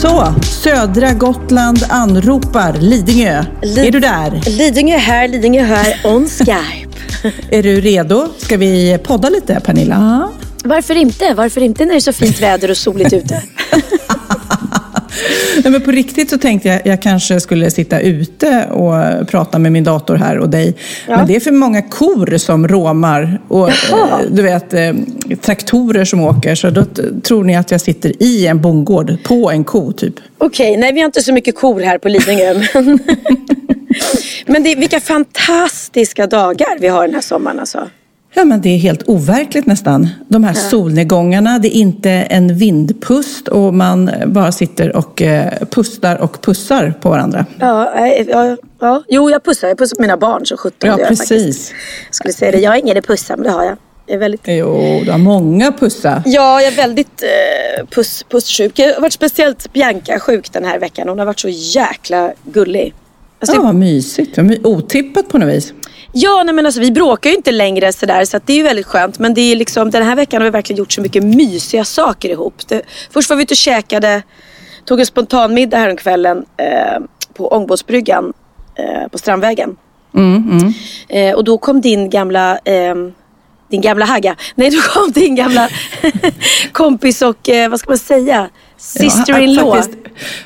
Så, södra Gotland anropar Lidingö. Lid- är du där? Lidingö här, Lidingö här, on Skype. Är du redo? Ska vi podda lite, Pernilla? Varför inte? Varför inte när det är så fint väder och soligt ute? Nej, men på riktigt så tänkte jag jag kanske skulle sitta ute och prata med min dator här och dig. Men det är för många kor som råmar och Jaha. eh, du vet, eh, traktorer som åker. Så då tror ni att jag sitter i en bondgård på en ko typ. Okej, nej vi har inte så mycket kor här på Lidingö. Men, men det, vilka fantastiska dagar vi har den här sommaren alltså. Ja, men det är helt overkligt nästan. De här solnedgångarna, det är inte en vindpust och man bara sitter och eh, pustar och pussar på varandra. Ja, ja, ja. Jo, jag pussar. Jag pussar på mina barn så sjutton. Ja, precis. Jag skulle säga det. Jag har ingen att pussa, men det har jag. Jag är väldigt... Jo, du har många pussa. Ja, jag är väldigt eh, puss, pusssjuk. Jag har varit speciellt Bianca sjuk den här veckan. Hon har varit så jäkla gullig. Alltså, Ja, vad mysigt. Otippat på något vis. Ja, nej, men alltså, vi bråkar ju inte längre sådär så det är ju väldigt skönt. Men det är liksom, den här veckan har vi verkligen gjort så mycket mysiga saker ihop. Det, först var vi ute och käkade, tog en spontanmiddag häromkvällen eh, på Ångbåtsbryggan eh, på Strandvägen. Eh, och då kom din gamla eh, din gamla hagga. Nej, då kom din gamla kompis och eh, vad ska man säga? Sister-in-law. Ja,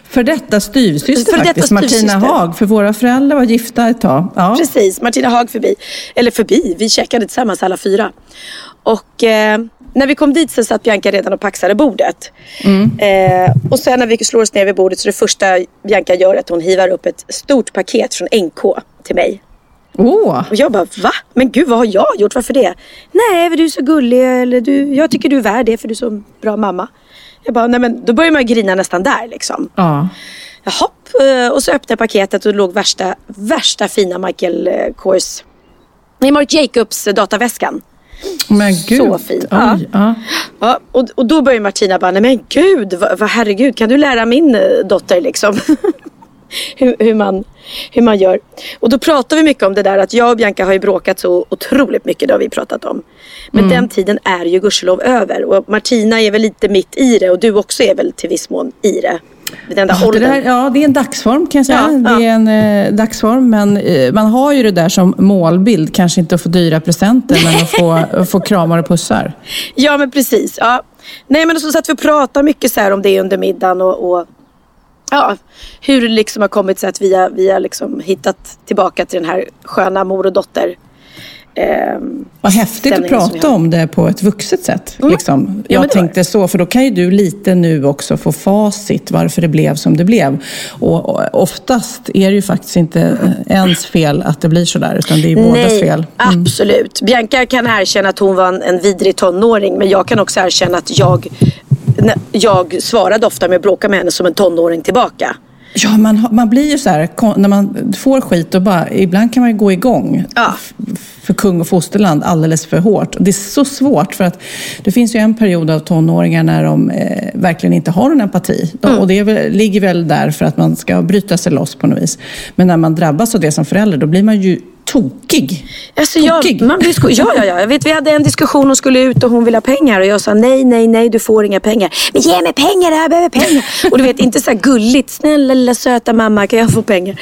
För detta styvsyster För detta faktiskt. Martina styvsyster. Haag. För våra föräldrar var gifta ett tag. Ja. Precis, Martina Haag förbi. Eller förbi, vi käkade tillsammans alla fyra. Och eh, när vi kom dit så satt Bianca redan och paxade bordet. Eh, och sen när vi slår oss ner vid bordet så det första Bianca gör är att hon hivar upp ett stort paket från NK till mig. Åh, Och jag bara, va? Men gud vad har jag gjort? Varför det? Nej, för du är så gullig. Eller du, jag tycker du är värd det för du är så bra mamma. Jag bara, nej men då börjar man grina nästan där liksom. ja. Jaha, eh, och så öppnade jag paketet och det låg värsta, värsta fina Michael eh, Kors, nej Mark Jacobs eh, dataväskan. Men gud. Så fint. Oj, ja. Ja, och, och då börjar Martina bara, nej men gud, vad, vad, herregud, kan du lära min dotter liksom? hur, hur, man, hur man gör. Och då pratar vi mycket om det där att jag och Bianca har ju bråkat så otroligt mycket, det har vi pratat om. Men den tiden är ju gudskelov över och Martina är väl lite mitt i det och du också är väl till viss mån i det. Den där Ja, det, där, ja, det är en dagsform kan jag säga. Ja, ja. Det är en eh, dagsform, men eh, man har ju det där som målbild. Kanske inte att få dyra presenter, men att få, att få kramar och pussar. Ja men precis. Ja. Nej men så satt vi och pratade mycket så här om det under middagen och, och ja, hur det liksom har kommit sig att vi har, vi har liksom hittat tillbaka till den här sköna mor och dotter. ehm, Vad häftigt att prata om det på ett vuxet sätt. Liksom. Ja, Jag var tänkte så, för då kan ju du lite nu också få facit varför det blev som det blev. Och, och oftast är det ju faktiskt inte eh, ens fel att det blir sådär, utan det är bådas Nej, fel. absolut. Bianca kan erkänna att hon var en, en vidrig tonåring men jag kan också erkänna att jag, jag svarade ofta med att bråka med henne som en tonåring tillbaka. Ja, man, man blir ju så här, när man får skit och bara, ibland kan man ju gå igång Ja. för kung och fosterland alldeles för hårt. Det är så svårt för att det finns ju en period av tonåringar när de eh, verkligen inte har någon empati. De, Och det väl, ligger väl där för att man ska bryta sig loss på något vis. Men när man drabbas av det som förälder, då blir man ju tokig. Alltså jag, Tokig. man blir sko- ja, ja, ja. Jag vet, vi hade en diskussion, hon skulle ut och hon ville ha pengar. Och jag sa nej, nej, nej, du får inga pengar. Men ge mig pengar, jag behöver pengar. Och du vet, inte så här gulligt. Snälla lilla söta mamma, kan jag få pengar?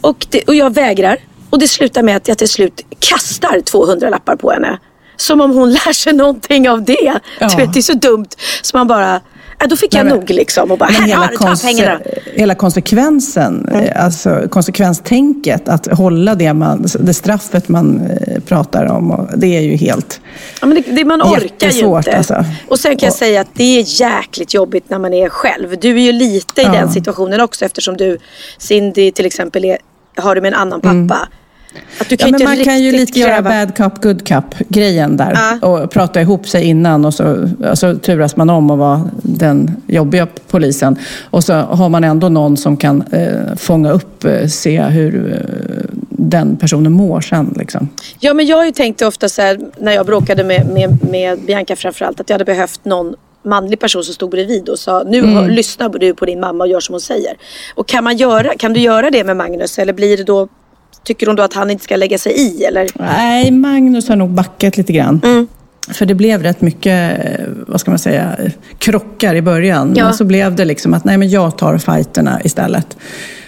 Och, det, och jag vägrar. Och det slutar med att jag till slut kastar 200 lappar på henne. Som om hon lär sig någonting av det. Ja. Du vet, det är så dumt. Så man bara, då fick jag Nej, nog liksom. Och bara, här hela, har du, ta pengarna. hela konsekvensen, eh, alltså konsekvenstänket, att hålla det, man, det straffet man eh, pratar om, och det är ju helt... Ja, men det, det, man orkar ju inte. alltså. Och sen kan jag Och- säga att det är jäkligt jobbigt när man är själv. Du är ju lite i Ja. den situationen också eftersom du, Cindy till exempel, är, har du med en annan pappa. Mm. Ja, men man kan ju lite kräva... göra bad cop, good cop grejen där. Ja. Och prata ihop sig innan och så alltså, turas man om att vara den jobbiga polisen. Och så har man ändå någon som kan eh, fånga upp, eh, se hur eh, den personen mår sen. Liksom. Ja men jag har ju tänkt ofta så här, när jag bråkade med, med, med Bianca framförallt att jag hade behövt någon manlig person som stod bredvid och sa nu Mm. lyssnar du på din mamma och gör som hon säger. Och kan, man göra, kan du göra det med Magnus eller blir det då Tycker hon då att han inte ska lägga sig i eller? Nej, Magnus har nog backat lite grann. Mm. För det blev rätt mycket, vad ska man säga, krockar i början. Ja. Men så blev det liksom att nej men jag tar fighterna istället.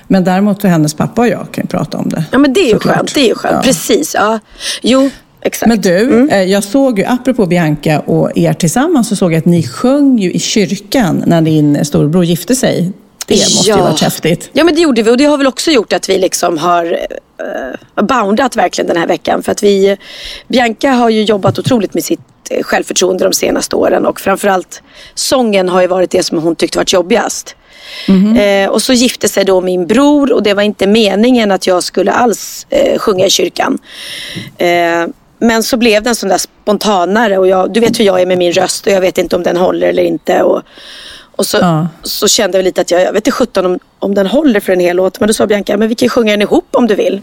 Men däremot så hennes pappa och jag kan ju prata om det. Ja men det är ju Såklart. skönt. Det är ju skönt. Ja. Precis. Ja. Jo, exakt. Men du, Mm. eh, jag såg ju, apropå Bianca och er tillsammans, så såg jag att ni sjöng ju i kyrkan när din storbror gifte sig. Det måste ju varit häftigt. Ja men det gjorde vi och det har väl också gjort att vi liksom har uh, boundat verkligen den här veckan. För att vi, Bianca har ju jobbat otroligt med sitt eh, självförtroende de senaste åren och framförallt sången har ju varit det som hon tyckte varit jobbigast. Eh, och så gifte sig då min bror och det var inte meningen att jag skulle alls eh, sjunga i kyrkan. Eh, men så blev det en sån där spontanare och jag, du vet hur jag är med min röst och jag vet inte om den håller eller inte. Och, och så, Ja. så kände jag lite att jag, jag vet inte sjutton om, om den håller för en hel låt. Men då sa Bianca, men vi kan ju sjunga den ihop om du vill.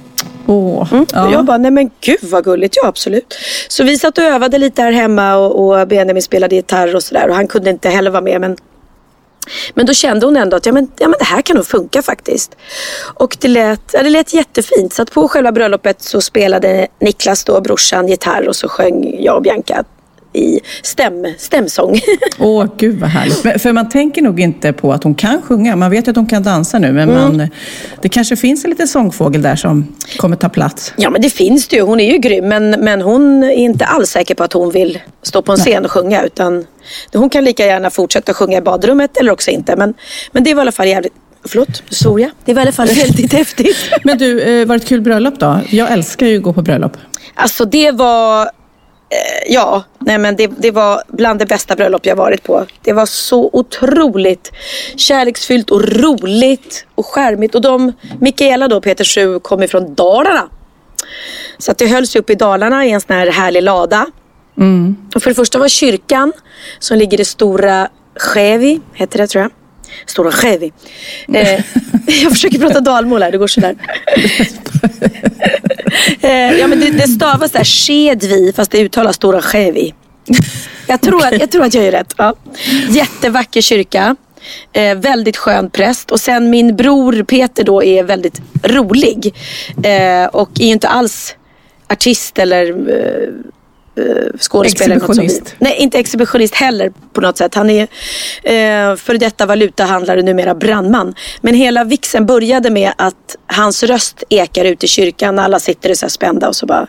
Åh, Och ja. jag bara, nej men gud vad gulligt, ja absolut. Så vi satt och övade lite här hemma och, och Benjamin spelade gitarr och sådär. Och han kunde inte heller vara med. Men, men då kände hon ändå att ja, men, ja, men det här kan nog funka faktiskt. Och det lät, ja, det lät jättefint. Så att på själva bröllopet så spelade Niklas då, brorsan, gitarr och så sjöng jag och Bianca i stäm, stämsång. Åh, gud vad härligt. Men, för man tänker nog inte på att hon kan sjunga. Man vet ju att hon kan dansa nu, men Mm. man, det kanske finns en liten sångfågel där som kommer ta plats. Ja men det finns det ju. Hon är ju grym. Men, men hon är inte alls säker på att hon vill stå på en scen och sjunga. Utan hon kan lika gärna fortsätta sjunga i badrummet eller också inte. Men, men det var i alla fall jävligt... Förlåt, svor jag. Det var i alla fall väldigt häftigt. Men du, eh, var det ett kul bröllop då? Jag älskar ju att gå på bröllop. Alltså det var... Eh, ja, nej men det, det var bland det bästa bröllop jag varit på. Det var så otroligt kärleksfyllt och roligt och skärmigt. Och de, Mikaela då, Peter Sju, kom ifrån Dalarna. Så att det hölls upp i Dalarna i en sån här härlig lada. Och för det första var kyrkan som ligger i Stora Skävi, heter det tror jag. Stora Skävi. Eh, jag försöker prata dalmål här, det går sådär. eh, ja men det, det stavas där Skedvi fast det uttalas Stora Skävi. Jag tror, att, jag tror att jag är rätt. Ja. Jättevacker kyrka. Eh, väldigt skön präst. Och sen min bror Peter då är väldigt rolig. Eh, och är ju inte alls artist eller eh, skådespelare. som vi- Exhibitionist. Nej, inte exhibitionist heller på något sätt. Han är eh, före detta valutahandlare, numera brandman. Men hela vixen började med att hans röst ekar ut i kyrkan. Alla sitter så här spända och så bara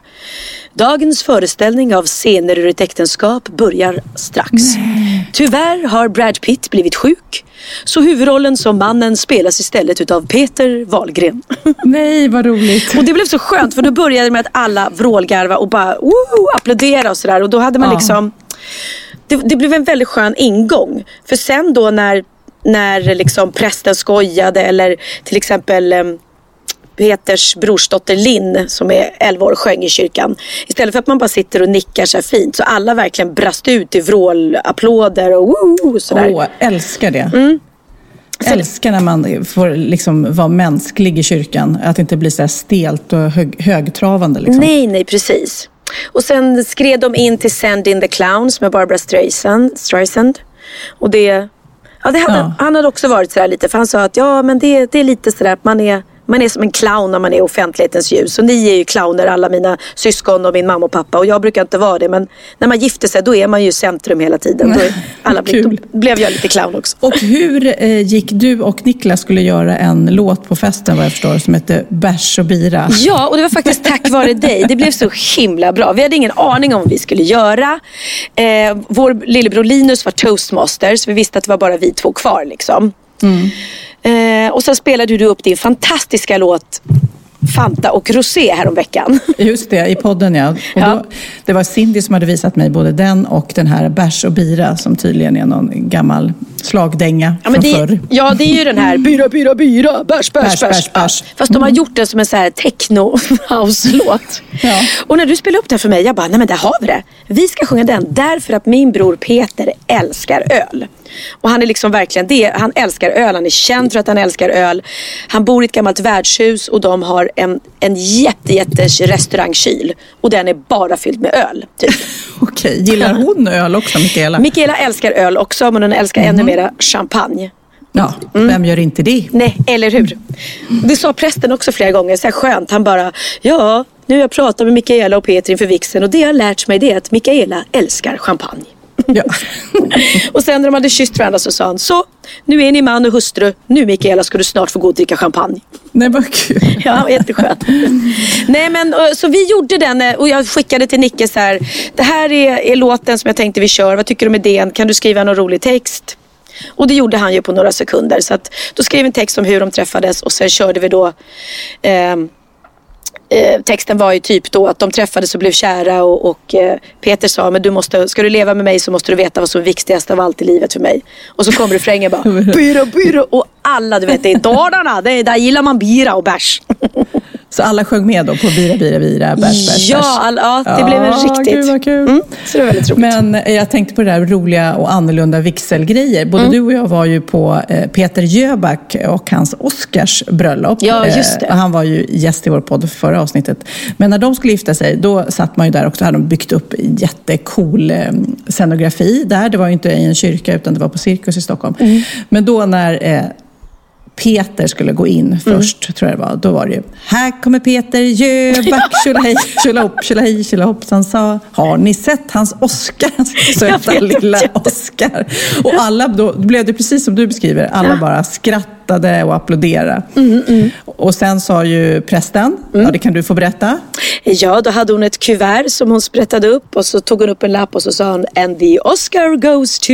Dagens föreställning av scener ur ett äktenskap börjar strax. Tyvärr har Brad Pitt blivit sjuk. Så huvudrollen som mannen spelas istället utav Peter Wahlgren. Nej, vad roligt. Och det blev så skönt för då började det med att alla vrålgarva och bara woo, applådera och sådär. Och då hade man Ja. liksom det, det blev en väldigt skön ingång. För sen då när, när liksom prästen skojade eller till exempel em, Peters brorsdotter Linn som är 11 år sjöng i kyrkan. Istället för att man bara sitter och nickar så här fint så alla verkligen brast ut i vrålapplåder och woo, sådär. Åh, älskar det. Mm. Jag älskar när man får liksom vara mänsklig i kyrkan. Att det inte blir så stelt och hög, högtravande. Liksom. Nej, nej, precis. Och sen skred de in till Send in the Clowns med Barbara Streisand. Streisand. Och det, ja, det hade, Ja. Han hade också varit sådär lite, för han sa att ja, men det, det är lite sådär att man är man är som en clown när man är i offentlighetens ljus. Och ni är ju clowner, alla mina syskon och min mamma och pappa. Och jag brukar inte vara det. Men när man gifter sig, då är man ju centrum hela tiden. Då, alla blir, Kul. då blev jag lite clown också. Och hur eh, gick du och Niklas skulle göra en låt på festen vad jag förstår som heter Bärs och bira? Ja, och det var faktiskt tack vare dig. Det blev så himla bra. Vi hade ingen aning om vad vi skulle göra. Eh, vår lillebror Linus var toastmaster, så vi visste att det var bara vi två kvar. Liksom. Eh, och sen spelade du upp din fantastiska låt Fanta och Rosé häromveckan. Just det, i podden ja. Och Ja. Då, det var Cindy som hade visat mig både den och den här Bärs och bira som tydligen är någon gammal slagdänga Ja, från det, förr. ja, det är ju den här byra, byra, byra, bärs, bärs, Bärs, bärs. Fast de har gjort den som en så här techno-house-låt. Ja. Och när du spelade upp den för mig, jag bara, nej men där har vi det. Vi ska sjunga den därför att min bror Peter älskar öl. Och han är liksom verkligen det. Han älskar öl, han är känd för att han älskar öl. Han bor i ett gammalt värdshus och de har en, en jätte, jätte restaurangkyl. Och den är bara fylld med öl. Typ. Okej, gillar hon öl också, Mikaela? Mikaela älskar öl också, men hon älskar Mhm. ännu mera champagne. Ja, Mm. vem gör inte det? Nej, eller hur? Det sa prästen också flera gånger. Så här skönt. Han bara, ja, nu har jag pratat med Mikaela och Peter inför vigseln och det jag har lärt mig det är att Mikaela älskar champagne. Ja. Och sen när de hade kysst varandra så sa han, så nu är ni man och hustru. Nu Mikaela ska du snart få gå och dricka champagne. Nej, vad kul. Ja, jätteskönt. Nej men eh, så vi gjorde den eh, och jag skickade till Nicke så här. Det här är, är låten som jag tänkte vi kör. Vad tycker du om idén? Kan du skriva någon rolig text? Och det gjorde han ju på några sekunder. Så att, då skrev vi en text om hur de träffades och sen körde vi då ehm, eh, texten var ju typ då att de träffades och blev kära och, och eh, Peter sa men du måste, ska du leva med mig så måste du veta vad som är viktigast av allt i livet för mig. Och så kommer refrängen bara bira bira och alla du vet det är Dalarna, det är, där gillar man bira och bärs. Så alla sjöng med då på Bira, bira, bira, bärs, bärs, Ja, bärs? all, ja, det blev en Ja, riktigt. Gud vad kul. Mm, så det var väldigt roligt. Men eh, jag tänkte på det där roliga och annorlunda vigselgrejer. Både Mm. du och jag var ju på eh, Peter Jöback och hans Oscars bröllop. Ja, just det. Eh, och Han var ju gäst i vår podd för förra avsnittet. Men när de skulle gifta sig, då satt man ju där också. hade de byggt upp jättecool scenografi där. Det var ju inte i en kyrka utan det var på Cirkus i Stockholm. Mm. Men då när Peter skulle gå in först, tror jag det var. Då var det ju, här kommer Peter Jöback, tjolahej, tjolahopp, tjolahej, tjolahoppsan sa, har ni sett hans Oscar? Söta lilla Oscar. Och alla, då blev det precis som du beskriver, alla bara skrattade och applåderade. Mm, Och sen sa ju prästen, ja det kan du få berätta. Ja, då hade hon ett kuvert som hon sprättade upp och så tog hon upp en lapp och så sa hon And the Oscar goes to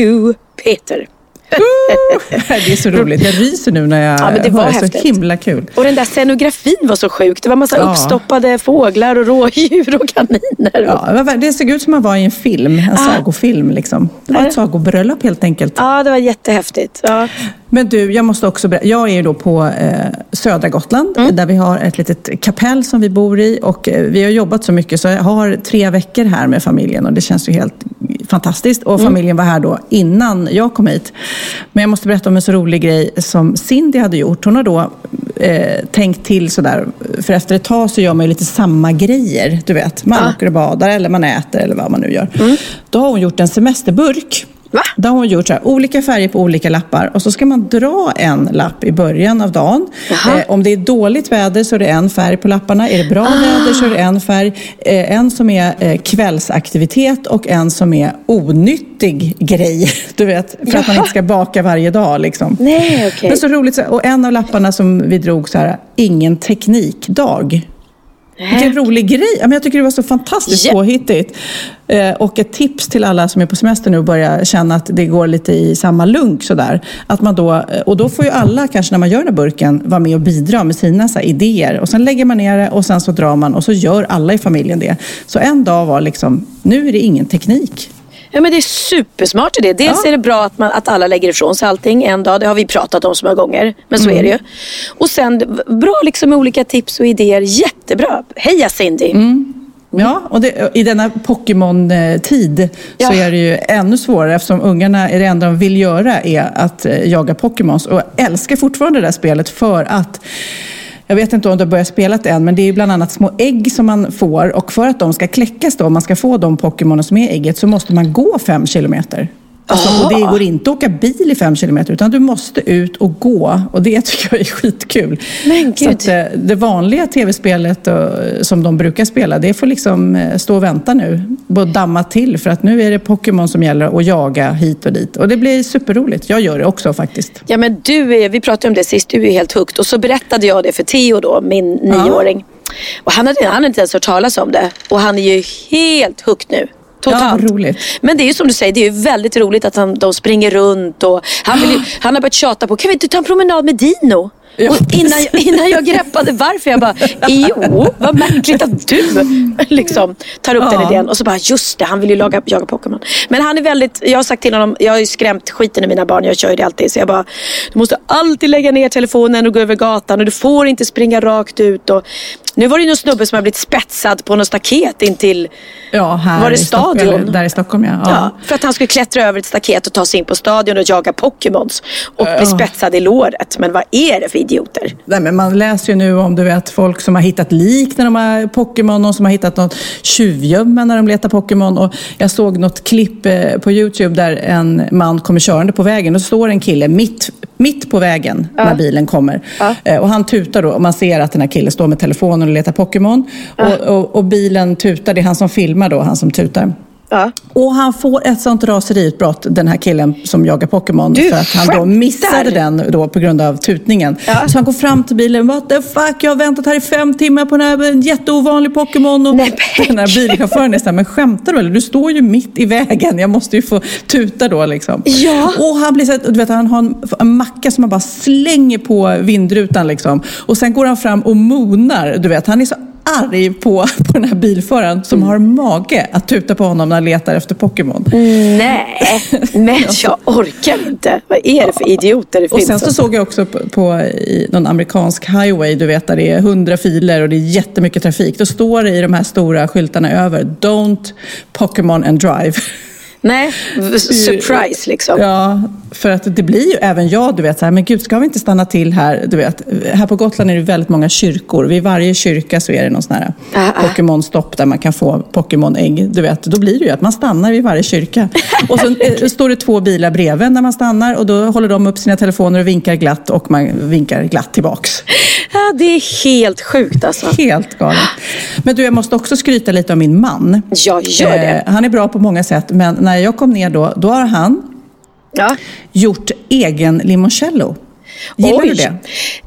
Peter. Det är så roligt, jag ryser nu när jag Ja, men det var hör det. Så häftigt. himla kul. Och den där scenografin var så sjuk. Det var massa Ja. uppstoppade fåglar och rådjur och kaniner. Ja, det såg ut som att man var i en film, en sagofilm. Liksom. Det var ett sagobröllop helt enkelt. Ja, det var jättehäftigt. Ja. Men du, jag måste också berätta. Jag är ju då på eh, södra Gotland där vi har ett litet kapell som vi bor i och eh, vi har jobbat så mycket så jag har tre veckor här med familjen och det känns ju helt fantastiskt. Och familjen var här då innan jag kom hit. Men jag måste berätta om en så rolig grej som Cindy hade gjort. Hon har då eh, tänkt till sådär, för efter ett tag så gör man ju lite samma grejer. Du vet, man åker och badar eller man äter eller vad man nu gör. Då har hon gjort en semesterburk. Va? Där har hon gjort så här, olika färger på olika lappar och så ska man dra en lapp i början av dagen. Jaha. Eh, om det är dåligt väder så är det en färg på lapparna. Är det bra väder så är det en färg. Eh, en som är eh, kvällsaktivitet och en som är onyttig grej. Du vet, för att man Jaha. inte ska baka varje dag. Liksom. Nej, okej. Men så roligt. Och en av lapparna som vi drog så här, ingen teknikdag. Vilken rolig grej! Jag tycker det var så fantastiskt Ja. påhittigt. Eh, och ett tips till alla som är på semester nu och börjar känna att det går lite i samma lunk. Sådär. Att man då, eh, och då får ju alla, kanske när man gör den här burken, vara med och bidra med sina här, idéer. Och sen lägger man ner det och sen så drar man och så gör alla i familjen det. Så en dag var liksom, nu är det ingen teknik. Ja, men det är supersmart idé. Dels Ja. är det bra att, man, att alla lägger ifrån sig allting en dag. Det har vi pratat om så många gånger. Men så är det ju. Och sen bra liksom med olika tips och idéer. Jättebra. Heja Cindy. Ja, och det, i denna Pokémon-tid Ja. så är det ju ännu svårare eftersom ungarna det enda de vill göra är att eh, jaga Pokémons och älskar fortfarande det där spelet för att jag vet inte om du har börjat spela det än, men det är ju bland annat små ägg som man får och för att de ska kläckas då, om man ska få de pokémoner som är i ägget, så måste man gå fem kilometer. Alltså, och det går inte att åka bil i fem kilometer utan du måste ut och gå och det tycker jag är skitkul. Men gud. att, eh, det vanliga tv-spelet och, som de brukar spela, det får liksom eh, stå och vänta nu. Och damma till för att nu är det Pokémon som gäller och jaga hit och dit. Och det blir superroligt. Jag gör det också faktiskt. Ja men du är, vi pratade om det sist, du är helt hooked. Och så berättade jag det för Theo då, min nioåring. Och han hade, han hade inte ens hört talas om det. Och han är ju helt hooked nu. Totalt. Ja, roligt. Men det är ju som du säger, det är ju väldigt roligt att han, de springer runt och han, vill ju, han har börjat tjata på, kan vi inte ta en promenad med Dino? Och innan, jag- innan jag greppade varför, jag bara, jo, vad märkligt att du liksom tar upp den Ja. idén. Och så bara, just det, han vill ju laga, jaga Pokémon. Men han är väldigt, jag har sagt till honom, jag har ju skrämt skiten i mina barn, jag kör ju det alltid. Så jag bara, du måste alltid lägga ner telefonen och gå över gatan och du får inte springa rakt ut. Och, nu var det ju någon snubbe som har blivit spetsad på något staket intill Ja, här Var det i Stockholm, stadion? eller Där i Stockholm, ja. Ja. ja. för att han skulle klättra över ett staket och ta sig in på stadion och jaga Pokémons och bli spetsad i låret. Men vad är det för idioter? Nej, men man läser ju nu om du vet, folk som har hittat lik när de har Pokémon, någon som har hittat något tjuvgömma när de letar Pokémon. Och jag såg något klipp eh, på Youtube där en man kommer körande på vägen och så står en kille mitt, mitt på vägen när bilen kommer. Eh, Och han tutar då och man ser att den här killen står med telefonen och letar Pokémon. Och, och, och bilen tutar, det är han som filmar då, han som tutar. Ja. Och han får ett sånt raseriutbrott, den här killen som jagar Pokémon, för att han då missade den då på grund av tutningen. Ja. Så han går fram till bilen, what the fuck, jag har väntat här i fem timmar på den här jätteovanlig Pokémon. Och Nej, den här bilchauffören är så här, men skämtar du eller? Du står ju mitt i vägen, jag måste ju få tuta då liksom. Ja. Och han blir så här, du vet, han har en, en macka som han bara slänger på vindrutan liksom. Och sen går han fram och monar, du vet, han är så arg på, på den här bilföraren som har mage att tuta på honom när han letar efter Pokémon. Nej, men jag orkar inte. Vad är det för idioter det Och finns? sen så alltså? såg jag också på, på i någon amerikansk highway, du vet där det är hundra filer och det är jättemycket trafik. Då står det i de här stora skyltarna över, Don't Pokémon and drive. Nej, surprise liksom. Ja, för att det blir ju även jag, du vet, så här, men gud, ska vi inte stanna till här? Du vet, här på Gotland är det väldigt många kyrkor. Vid varje kyrka så är det någon sån här Ah, ah. Pokémon-stopp där man kan få Pokémon-ägg. Du vet, då blir det ju att man stannar vid varje kyrka. Och så eh, står det två bilar bredvid när man stannar och då håller de upp sina telefoner och vinkar glatt och man vinkar glatt tillbaks. Ja, det är helt sjukt alltså. Helt galet. Men du, jag måste också skryta lite om min man. Ja, gör det. Eh, han är bra på många sätt, men när jag kom ner då, då har han Ja. gjort egen limoncello. Gillar du det?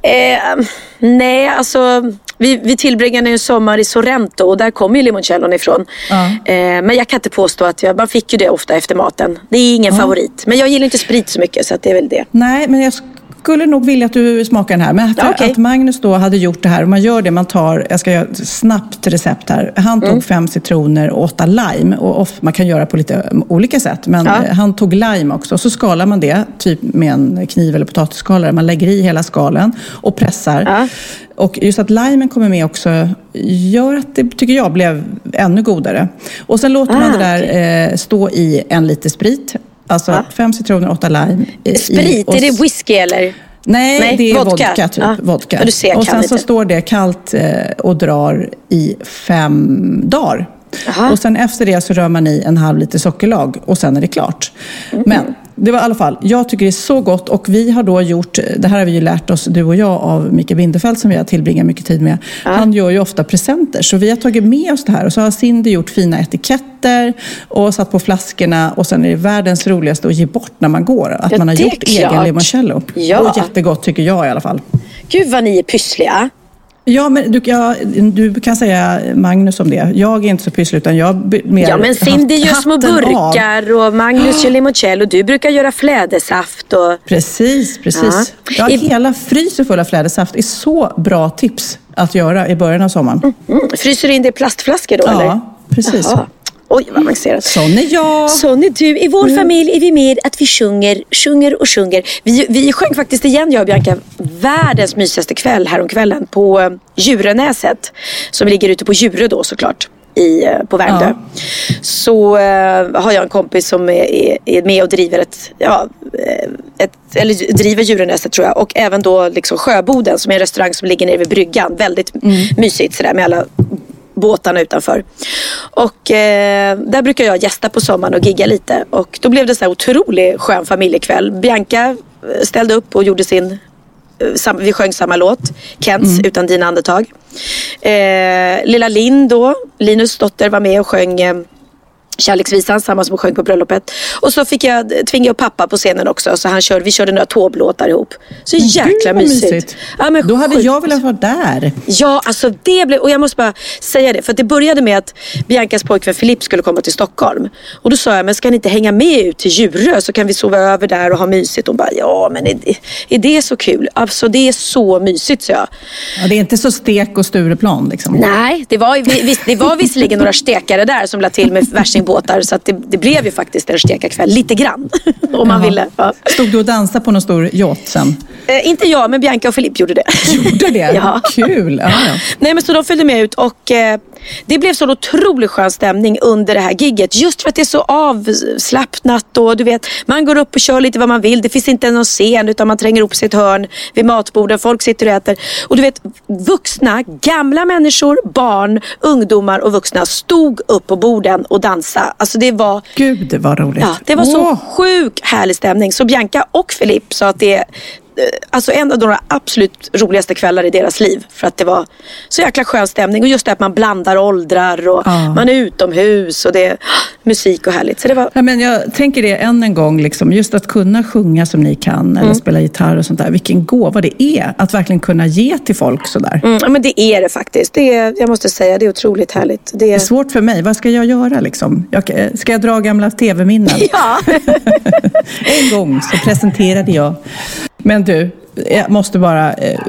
Eh, nej, alltså vi, vi tillbringade en sommar i Sorrento och där kommer ju limoncellon ifrån. Ja. Eh, men jag kan inte påstå att jag, man fick ju det ofta efter maten. Det är ingen favorit. Men jag gillar inte sprit så mycket så det är väl det. Nej, men jag skulle nog vilja att du smakar den här. Men Ja, okej. att Magnus då hade gjort det här, och man gör det, man tar, jag ska göra ett snabbt recept här. Han tog Mm. fem citroner och åtta lime. Och off, man kan göra på lite olika sätt, men Ja. eh, han tog lime också. Så skalar man det, typ med en kniv eller potatisskalare. Man lägger i hela skalen och pressar. Ja. Och just att limen kommer med också gör att det, tycker jag, blev ännu godare. Och sen låter man Ah, det där eh, stå i en liter sprit. Alltså fem citroner, åtta lime. i- Sprit, och är det whisky eller? Nej, Nej, det är vodka. vodka. typ. Ja. vodka. Ja, ser, och sen så står det kallt eh, och drar i fem dagar. Jaha. Och sen efter det så rör man i en halv liter sockerlag och sen är det klart. Mm. Men det var i alla fall, jag tycker det är så gott och vi har då gjort, det här har vi ju lärt oss du och jag av Micke Bindefeld som vi har tillbringat mycket tid med. Han gör ju ofta presenter så vi har tagit med oss det här och så har Cindy gjort fina etiketter och satt på flaskorna och sen är det världens roligaste att ge bort när man går. Att Ja, man har gjort egen klart. limoncello. Ja. Och jättegott tycker jag i alla fall. Gud vad ni är pyssliga. Ja, men du, jag, du kan säga Magnus om det. Jag är inte så pysslig utan jag mer Ja men Cindy gör små hatten av. burkar och Magnus gör limoncello. Du brukar göra flädersaft och... Precis, precis. Ja. Ja. I- hela frysen full av flädersaft är så bra tips att göra i början av sommaren. Mm, fryser du in det i plastflaskor då eller? Ja, precis. Jaha. Oj vad avancerat. Sån är jag. Sån är du. I vår familj är vi med att vi sjunger, sjunger och sjunger. Vi, vi sjöng faktiskt igen, jag och Bianca, världens mysigaste kväll häromkvällen på eh, Djurenäset. Som ligger ute på Djurö då såklart. i, eh, på Värmdö. Ja. Så eh, har jag en kompis som är, är, med och driver ett, ja, eh, ett eller driver Djurönästet tror jag. Och även då liksom Sjöboden som är en restaurang som ligger nere vid bryggan. Väldigt mysigt sådär med alla båtarna utanför. Och eh, där brukar jag gästa på sommaren och gigga lite. Och då blev det så här otroligt skön familjekväll. Bianca eh, ställde upp och gjorde sin eh, vi sjöng samma låt, Kents Utan dina andetag. Eh, lilla Linn då, Linus dotter var med och sjöng eh, Kärleksvisan, samma som hon sjöng på bröllopet. Och så fick jag tvinga upp pappa på scenen också. Så han körde, vi körde några tåblåtar ihop. Så jäkla Gud, vad mysigt. Ja, men Då hade sjukt jag velat vara där. Ja, alltså det blev, och jag måste bara säga det, för det började med att Biancas pojkvän Filip skulle komma till Stockholm. Och då sa jag, men ska ni inte hänga med ut till Djurö så kan vi sova över där och ha mysigt. Hon bara, ja men är det, är det så kul? Alltså det är så mysigt, så jag. Ja, det är inte så stek och Stureplan liksom. Nej, det var, vi- det var visserligen några stekare där som la till med värsingbåtar. Så att det, det blev ju faktiskt en stekarkväll, lite grann. Om man Jaha. ville. Ja. Stod du och dansade på någon stor yacht sen? Eh, inte jag, men Bianca och Filip gjorde det. Gjorde det? ja. Kul! Ja, ja. Nej men så de följde med ut och eh, det blev så otroligt skön stämning under det här gigget. Just för att det är så avslappnat och du vet, man går upp och kör lite vad man vill. Det finns inte någon scen utan man tränger upp sig i ett hörn vid matborden. Folk sitter och äter. Och du vet, vuxna, gamla människor, barn, ungdomar och vuxna stod upp på borden och dansade. Alltså det var Gud, vad roligt. Ja, det var så Åh, sjuk härlig stämning. Så Bianca och Filip sa att det alltså en av de absolut roligaste kvällar i deras liv. För att det var så jäkla skön stämning. Och just det att man blandar åldrar och Ja. man är utomhus och det är musik och härligt. Så det var Ja, men jag tänker det än en gång, liksom, just att kunna sjunga som ni kan eller spela gitarr och sånt där. Vilken gåva det är att verkligen kunna ge till folk sådär. Mm, ja, men det är det faktiskt. Det är, jag måste säga, det är otroligt härligt. Det Det är är... svårt för mig. Vad ska jag göra liksom? Jag, eh, ska jag dra gamla tv-minnen? Ja. En gång så presenterade jag. Men du, jag måste bara eh,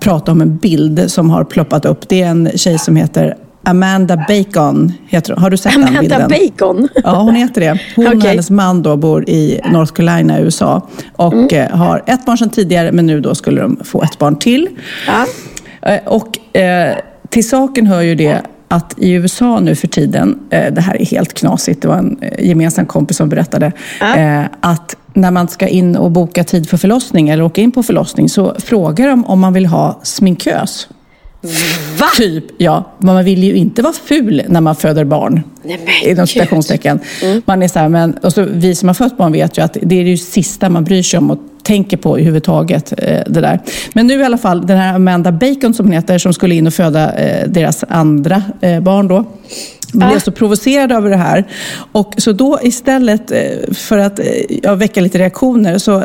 prata om en bild som har ploppat upp. Det är en tjej som heter Amanda Bacon. Heter, har du sett den Amanda bilden? Bacon. Ja, hon heter det. Hon och Okej. hennes man då bor i North Carolina, USA. Och Mm. eh, har ett barn sedan tidigare, men nu då skulle de få ett barn till. Ja. Eh, Och eh, till saken hör ju det att i USA nu för tiden, eh, det här är helt knasigt, det var en eh, gemensam kompis som berättade, eh, att när man ska in och boka tid för förlossning eller åka in på förlossning så frågar de om man vill ha sminkös. Va? Typ, ja. Men man vill ju inte vara ful när man föder barn. Nej, Inom citationstecken. Man är så här, men, och så, vi som har fött barn vet ju att det är det sista man bryr sig om och tänker på i huvudtaget. Eh, det där. Men nu i alla fall, den här Amanda Bacon som hon heter, som skulle in och föda eh, deras andra eh, barn då. Blev så provocerad över det här. Och så då istället eh, för att eh, ja, väcka lite reaktioner så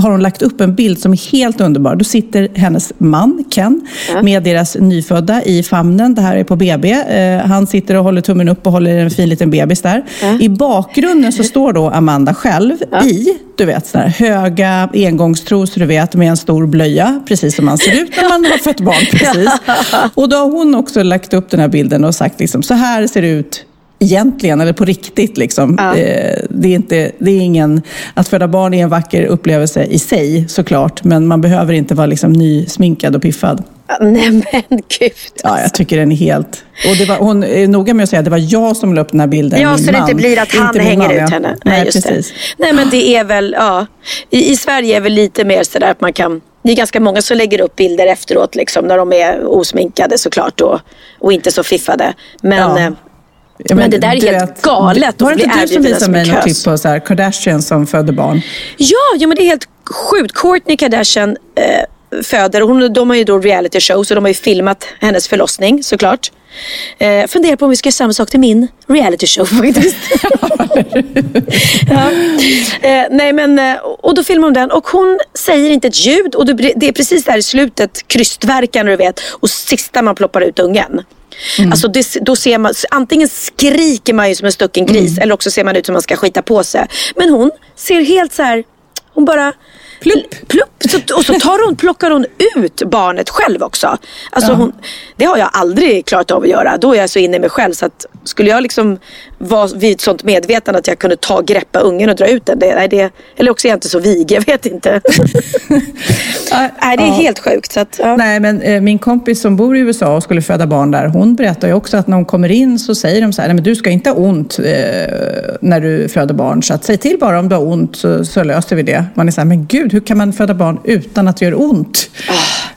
har hon lagt upp en bild som är helt underbar. Då sitter hennes man Ken med deras nyfödda i famnen. Det här är på BB. Eh, han sitter och håller tummen upp och håller en fin liten bebis där. I bakgrunden så står då Amanda själv i, du vet, såna här höga engångstrosor, du vet, med en stor blöja. Precis som man ser ut när man har fött barn. Precis. Och då har hon också lagt upp den här bilden och sagt liksom, så här ser det ut egentligen, eller på riktigt. Liksom. Ja. Eh, Det, är inte, det är ingen, att föda barn är en vacker upplevelse i sig såklart, men man behöver inte vara liksom nysminkad och piffad. Nej men gud. Ja, jag tycker den är helt... Och det var, hon är noga med att säga att det var jag som la upp den här bilden, Ja, min så det man. inte blir att han Inte hänger man, ut ja. henne. Nej, just precis. Det. Nej, men det är väl, ja. I, I Sverige är väl lite mer sådär att man kan det är ganska många som lägger upp bilder efteråt liksom, när de är osminkade såklart och, och inte så fiffade. Men, Ja. Ja, Men det där är helt galet Var det inte du som visade mig något klipp på så här, Kardashian som födde barn? ja, ja, men det är helt sjukt. Kourtney Kardashian eh, föder, hon, de har ju då reality show så de har ju filmat hennes förlossning såklart. Eh, funderar på om vi ska göra samma sak till min reality show faktiskt. ja. eh, nej men, eh, och då filmar hon den och hon säger inte ett ljud och det är precis där i slutet, krystverkan du vet och sista man ploppar ut ungen. Alltså det, då ser man, antingen skriker man ju som en stucken gris eller också ser man ut som man ska skita på sig. Men hon ser helt så här, hon bara Plupp. Plupp. Så, och så tar hon, plockar hon ut barnet själv också. Alltså Ja. hon, det har jag aldrig klarat av att göra. Då är jag så inne i mig själv. Så att skulle jag liksom vara vid ett sånt medvetande att jag kunde ta, greppa ungen och dra ut den. Det, nej, det, eller också är jag inte så vig, jag vet inte. nej, det är Ja. helt sjukt. Så att, ja. Nej, men eh, min kompis som bor i USA och skulle föda barn där, hon berättar ju också att när hon kommer in så säger de så här, nej men du ska inte ha ont eh, när du föder barn, så att säg till bara om du har ont så, så löser vi det. Man är så här, men gud, hur kan man föda barn utan att det gör ont?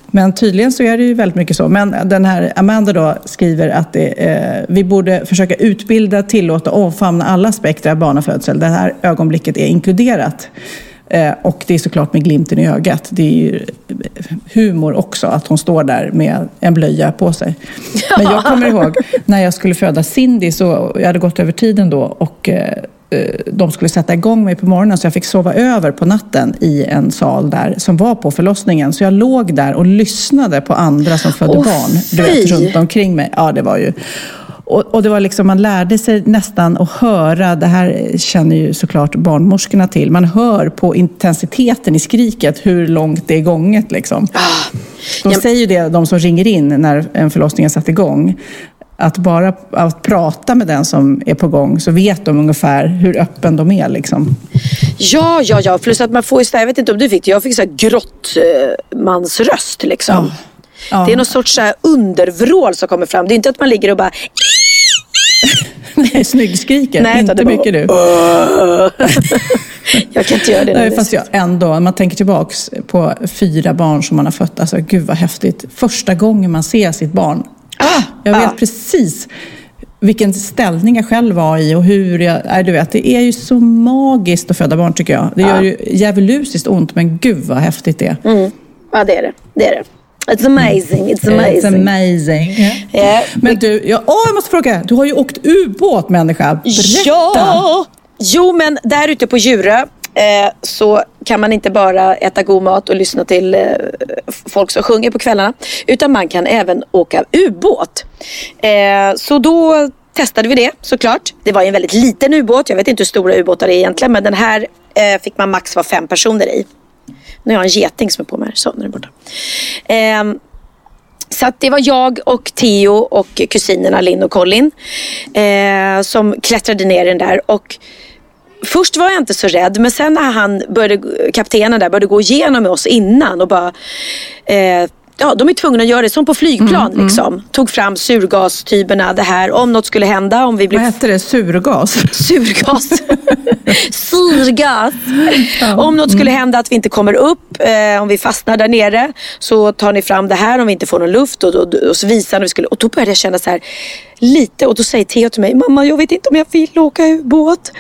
Men tydligen så är det ju väldigt mycket så. Men den här Amanda då skriver att det, eh, vi borde försöka utbilda, tillåta och omfamna alla aspekter av barnafödsel. Det här ögonblicket är inkluderat. Eh, och det är såklart med glimten i ögat. Det är ju humor också att hon står där med en blöja på sig. Men jag kommer ihåg när jag skulle föda Cindy, så jag hade gått över tiden då och eh, eh, de skulle sätta igång mig på morgonen så jag fick sova över på natten i en sal där som var på förlossningen. Så jag låg där och lyssnade på andra som födde Åh, barn du fy! vet, runt omkring mig. Ja, det var ju... Och, och det var liksom, man lärde sig nästan att höra, det här känner ju såklart barnmorskorna till, man hör på intensiteten i skriket hur långt det är gånget. Liksom. De Ja. säger ju det, de som ringer in när en förlossning har satt igång, att bara att prata med den som är på gång så vet de ungefär hur öppen de är. Liksom. Ja, ja, ja. Plus att man får jag vet inte om du fick det, jag fick så här grottmansröst liksom. Ja. Det är någon sorts så här undervrål som kommer fram. Det är inte att man ligger och bara Nej, snyggskriker, Nej, inte mycket du. Jag kan inte göra det. Nej, fast jag ändå, man tänker tillbaks på fyra barn som man har fött, alltså gud vad häftigt. Första gången man ser sitt barn. Ah, jag vet precis vilken ställning jag själv var i och hur jag... Nej, du vet, det är ju så magiskt att föda barn tycker jag. Det gör ju djävulusiskt ont, men gud vad häftigt det är. Mm. Ja, det är det. Det är det. It's amazing. It's amazing. It's amazing. Ja, Men du, jag, åh, jag måste fråga. Du har ju åkt ubåt människa. Berätta. Ja! Jo, men där ute på Djurö eh, så kan man inte bara äta god mat och lyssna till eh, folk som sjunger på kvällarna. Utan man kan även åka ubåt. Eh, så då testade vi det såklart. Det var en väldigt liten ubåt. Jag vet inte hur stora ubåtar det är egentligen. Men den här eh, fick man max vara fem personer i. Nu har jag en geting som är på mig här. Så, nu är den borta. Ehm, så det var jag och Theo och kusinerna Linn och Colin eh, som klättrade ner i den där. Och först var jag inte så rädd men sen när han började, kaptenen där började gå igenom med oss innan och bara eh, Ja, de är tvungna att göra det som på flygplan liksom. Tog fram surgastyberna, det här om något skulle hända, om vi Vad blev hette det? Surgas? Surgas. Syrgas. Om något skulle hända att vi inte kommer upp, eh, om vi fastnar där nere så tar ni fram det här om vi inte får någon luft och, och, och så visar ni. Skulle, och då började jag känna så här lite och då säger Theo till mig, mamma jag vet inte om jag vill åka ubåt.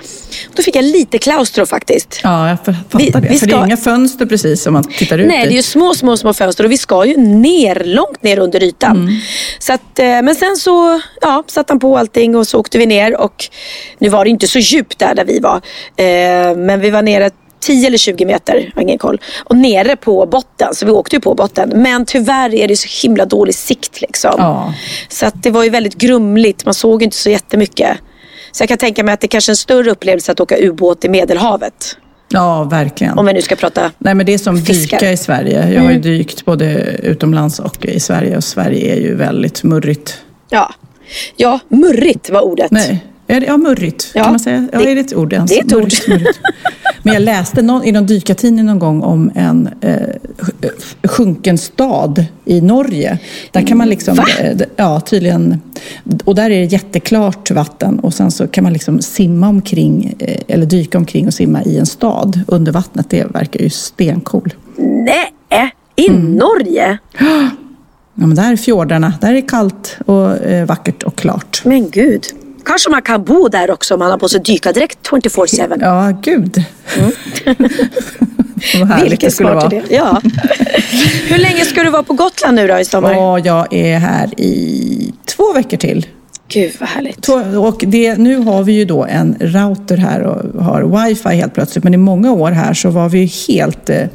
Då fick jag lite klaustro faktiskt. Ja, jag fattar Vi- det. vi För det är ska- inga fönster precis om man tittar ut Nej, det är ju små, små, små fönster och vi ska ju ner, långt ner under ytan. Så att, eh, men sen så ja, satte han på allting och så åkte vi ner och nu var det inte så djupt där, där vi var. Eh, men vi var nere 10 eller 20 meter, jag har ingen koll. Och nere på botten, så vi åkte ju på botten. Men tyvärr är det så himla dålig sikt liksom. Ja. Så att det var ju väldigt grumligt, man såg inte så jättemycket. Så jag kan tänka mig att det kanske är en större upplevelse att åka ubåt i Medelhavet. Ja, verkligen. Om vi nu ska prata Nej, men det är som Fiskar. dyka i Sverige. Jag har ju dykt både utomlands och i Sverige och Sverige är ju väldigt murrigt. Ja, ja murrigt var ordet. Nej, är det, ja murrigt Ja, kan man säga. Ja, det- är det ett ord ens? det är ett ord. Murrigt. Men jag läste någon, i någon dykartidning någon gång om en eh, sj- sjunken stad i Norge. Där kan man liksom, Va? eh, ja tydligen, och där är det jätteklart vatten och sen så kan man liksom simma omkring, eh, eller dyka omkring och simma i en stad under vattnet. Det verkar ju stencool. Nej, i Mm. Norge? Ja, men där är fjordarna, där är kallt och eh, vackert och klart. Men gud. Kanske man kan bo där också om man har på sig dykardräkt 24-7. Ja, gud. Vad härligt det skulle vara. idé. Ja. Hur länge ska du vara på Gotland nu då i sommar? Ja, jag är här i två veckor till. Gud vad härligt. Och det, nu har vi ju då en router här och har wifi helt plötsligt. Men i många år här så var vi ju helt eh,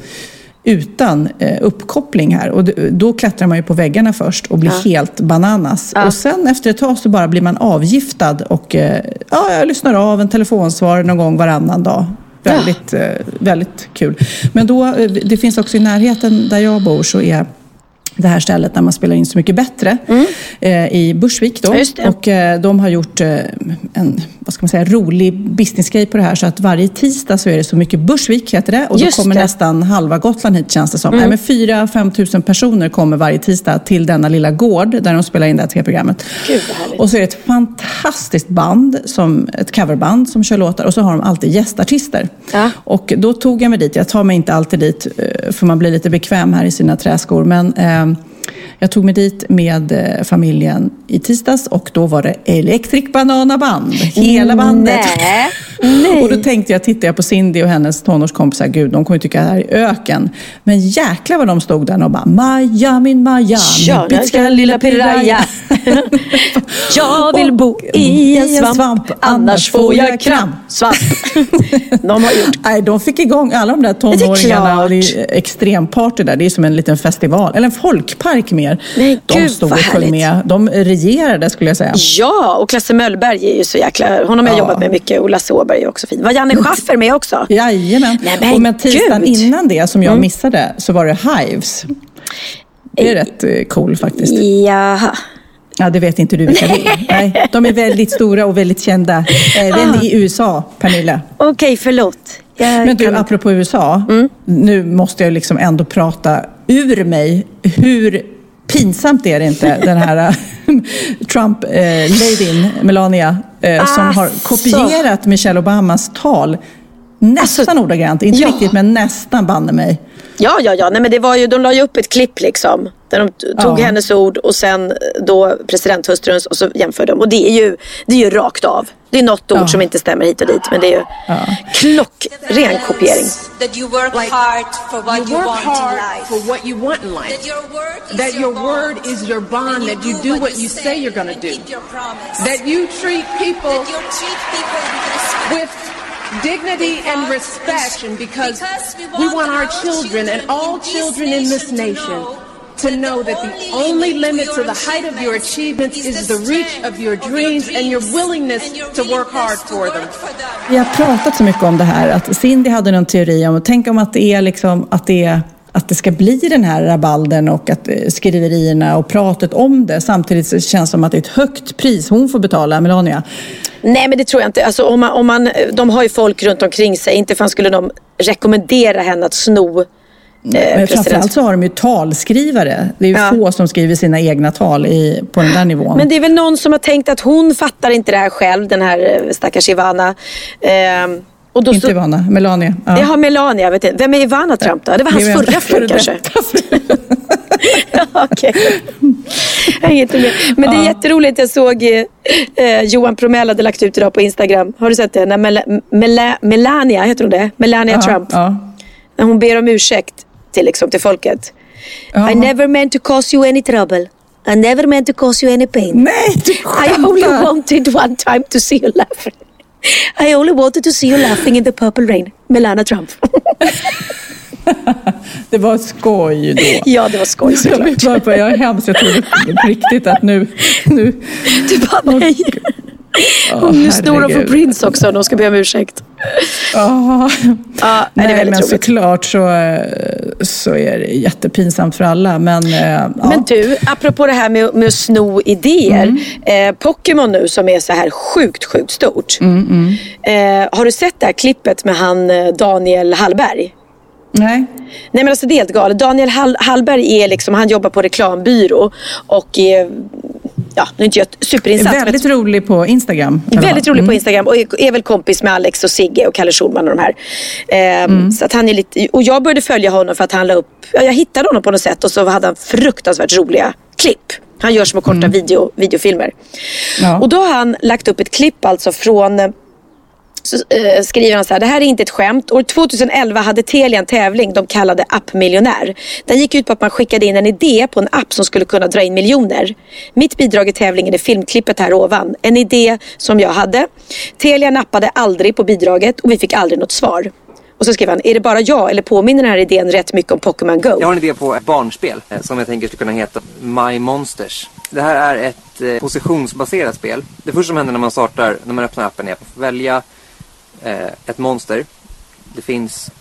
utan eh, uppkoppling här. Och då klättrar man ju på väggarna först och blir helt bananas. Och sen efter ett tag så bara blir man avgiftad och eh, ja, jag lyssnar av en telefonsvar någon gång varannan dag. väldigt, ja. väldigt kul. Men då, det finns också i närheten där jag bor så är det här stället där man spelar in Så mycket bättre mm. eh, i Bursvik. Då. Och eh, de har gjort eh, en vad ska man säga, rolig businessgrej på det här så att varje tisdag så är det Så mycket Bursvik heter det och Just då kommer det. nästan halva Gotland hit känns det som. Mm. 4-5 tusen personer kommer varje tisdag till denna lilla gård där de spelar in det här tv-programmet. Och så är det ett fantastiskt band, som, ett coverband som kör låtar och så har de alltid gästartister. Ja. Och då tog jag mig dit, jag tar mig inte alltid dit eh, för man blir lite bekväm här i sina träskor men eh, jag tog mig dit med eh, familjen i tisdags och då var det Electric Banana Band. Hela bandet. Nej. Nej. och då tänkte jag, tittade jag på Cindy och hennes tonårskompisar, gud de kommer ju tycka det här är öken. Men jäklar vad de stod där och bara Maja min Maja, bitska lilla piraya. jag vill bo i en svamp, svamp annars får jag kramp. Svamp. de har gjort. Nej, de fick igång alla de där tonåringarna och det är extremparty där. Det är som en liten festival, eller en folkpark mer. Nej, de gud, stod och sjöng med. De regerade skulle jag säga. Ja, och Klasse Möllberg är ju så jäkla... Honom har jag jobbat med mycket och Lasse Åberg är också fin. Var Janne Schaffer med också? Jajamän. Nej, men och men tisdagen gud. innan det som jag mm. missade så var det Hives. Det är rätt eh, cool faktiskt. Jaha. Ja, det vet inte du vilka det är. Nej, de är väldigt stora och väldigt kända. Även ah. i USA, Pernilla. Okej, okay, förlåt. Men du, apropå USA. Mm. Nu måste jag liksom ändå prata ur mig. Hur pinsamt är det inte, den här Trump-ladyn, eh, Melania, eh, som har alltså. kopierat Michelle Obamas tal. Nästan alltså, ordagrant, inte ja. riktigt men nästan banne mig. Ja, ja, ja. Nej, men det var ju, de la ju upp ett klipp liksom. Där de tog ja. hennes ord och sen då presidenthustruns och så jämförde de. Och det är ju, det är ju rakt av. Det är något ord ja. som inte stämmer hit och dit. Men det är ju ja. klockren kopiering. That you work hard for what you, you want in life. For what you want in life. That your word is, that your, word is your bond. That you do what you say you're going to do. That you treat people, that you treat people with dignity and respect and because we want our children and all children in this nation to know that the only limit to the height of your achievements is the reach of your dreams and your willingness to work hard for them. Vi har pratat så mycket om det här att Cindy hade någon teori om, tänk om att det är liksom, att det är att det ska bli den här rabaldern och att eh, skriverierna och pratet om det. Samtidigt känns det som att det är ett högt pris hon får betala, Melania. Nej men det tror jag inte. Alltså, om man, om man, de har ju folk runt omkring sig. Inte fan skulle de rekommendera henne att sno Eh, Men framförallt så har de ju talskrivare. Det är ju ja. få som skriver sina egna tal i, på den där nivån. Men det är väl någon som har tänkt att hon fattar inte det här själv, den här eh, stackars Ivana. Eh, och då inte så... Ivana, Melania. Ja. Jaha, Melania. Vet inte. Vem är Ivana Trump då? Det var hans det förra fru kanske? ja, okej. Men det är ja. jätteroligt. Jag såg eh, Johan Promell hade lagt ut idag på Instagram. Har du sett det? När Mel Mel Melania, heter hon det? Melania ja, Trump. Ja. När hon ber om ursäkt till, liksom, till folket. I never meant to cause you any trouble. I never meant to cause you any pain. Nej, du I only wanted one time to see you laughing. I only wanted to see you laughing in the purple rain. Melania Trump. det var skoj då. Ja, det var skoj såklart. Jag, bara, jag är hemskt. Jag trodde på riktigt att nu... nu du bara nej. Hon är stor och får Prince också. De ska be om ursäkt. Oh. Ja, Nej, det är men roligt. såklart så, så är det jättepinsamt för alla. Men, eh, ja. men du, apropå det här med, med att sno idéer. Mm. Eh, Pokémon nu som är så här sjukt, sjukt stort. Mm, mm. Eh, har du sett det här klippet med han eh, Daniel Hallberg? Nej. Nej men alltså det är helt galet. Daniel Hall Hallberg är liksom, han jobbar på reklambyrå och är ja, nu är inte jag superinsatt. Väldigt men... rolig på Instagram. Väldigt rolig mm. på Instagram och är, är, väl kompis med Alex och Sigge och Kalle Schulman och de här. Ehm, mm. så att han är lite, och jag började följa honom för att han la upp, ja, jag hittade honom på något sätt och så hade han fruktansvärt roliga klipp. Han gör små korta mm. video, videofilmer. Ja. Och då har han lagt upp ett klipp alltså från så eh, skriver han så här, det här är inte ett skämt. År 2011 hade Telia en tävling de kallade Appmiljonär. Den gick ut på att man skickade in en idé på en app som skulle kunna dra in miljoner. Mitt bidrag i tävlingen är filmklippet här ovan. En idé som jag hade. Telia nappade aldrig på bidraget och vi fick aldrig något svar. Och så skrev han, är det bara jag eller påminner den här idén rätt mycket om Pokémon Go? Jag har en idé på ett barnspel eh, som jag tänker skulle kunna heta My Monsters. Det här är ett eh, positionsbaserat spel. Det första som händer när man startar, när man öppnar appen är att välja eh, ett monster Det finns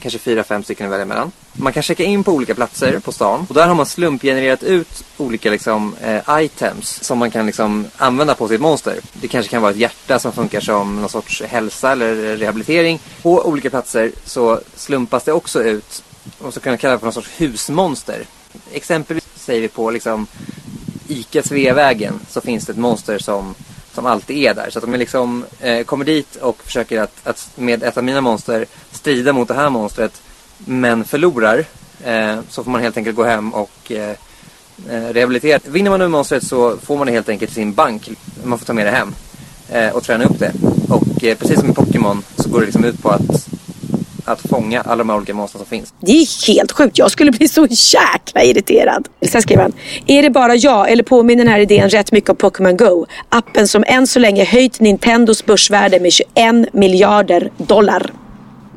kanske fyra, fem stycken att välja mellan. Man kan checka in på olika platser på stan och där har man slumpgenererat ut olika liksom, eh, items som man kan liksom, använda på sitt monster. Det kanske kan vara ett hjärta som funkar som någon sorts hälsa eller rehabilitering. På olika platser så slumpas det också ut, och så kan man kalla det för någon sorts husmonster. Exempelvis säger vi på liksom, ICA Sveavägen så finns det ett monster som som alltid är där. Så att om jag liksom eh, kommer dit och försöker att, att med ett av mina monster strida mot det här monstret men förlorar eh, så får man helt enkelt gå hem och eh, eh rehabilitera. Vinner man över monstret så får man det helt enkelt i sin bank. Man får ta med det hem eh, och träna upp det. Och eh, precis som i Pokémon så går det liksom ut på att att fånga alla de här olika monstren som finns. Det är helt sjukt. Jag skulle bli så jäkla irriterad. Sen skriver han. Är det bara jag eller påminner den här idén rätt mycket om Pokémon Go? Appen som än så länge höjt Nintendos börsvärde med 21 miljarder dollar.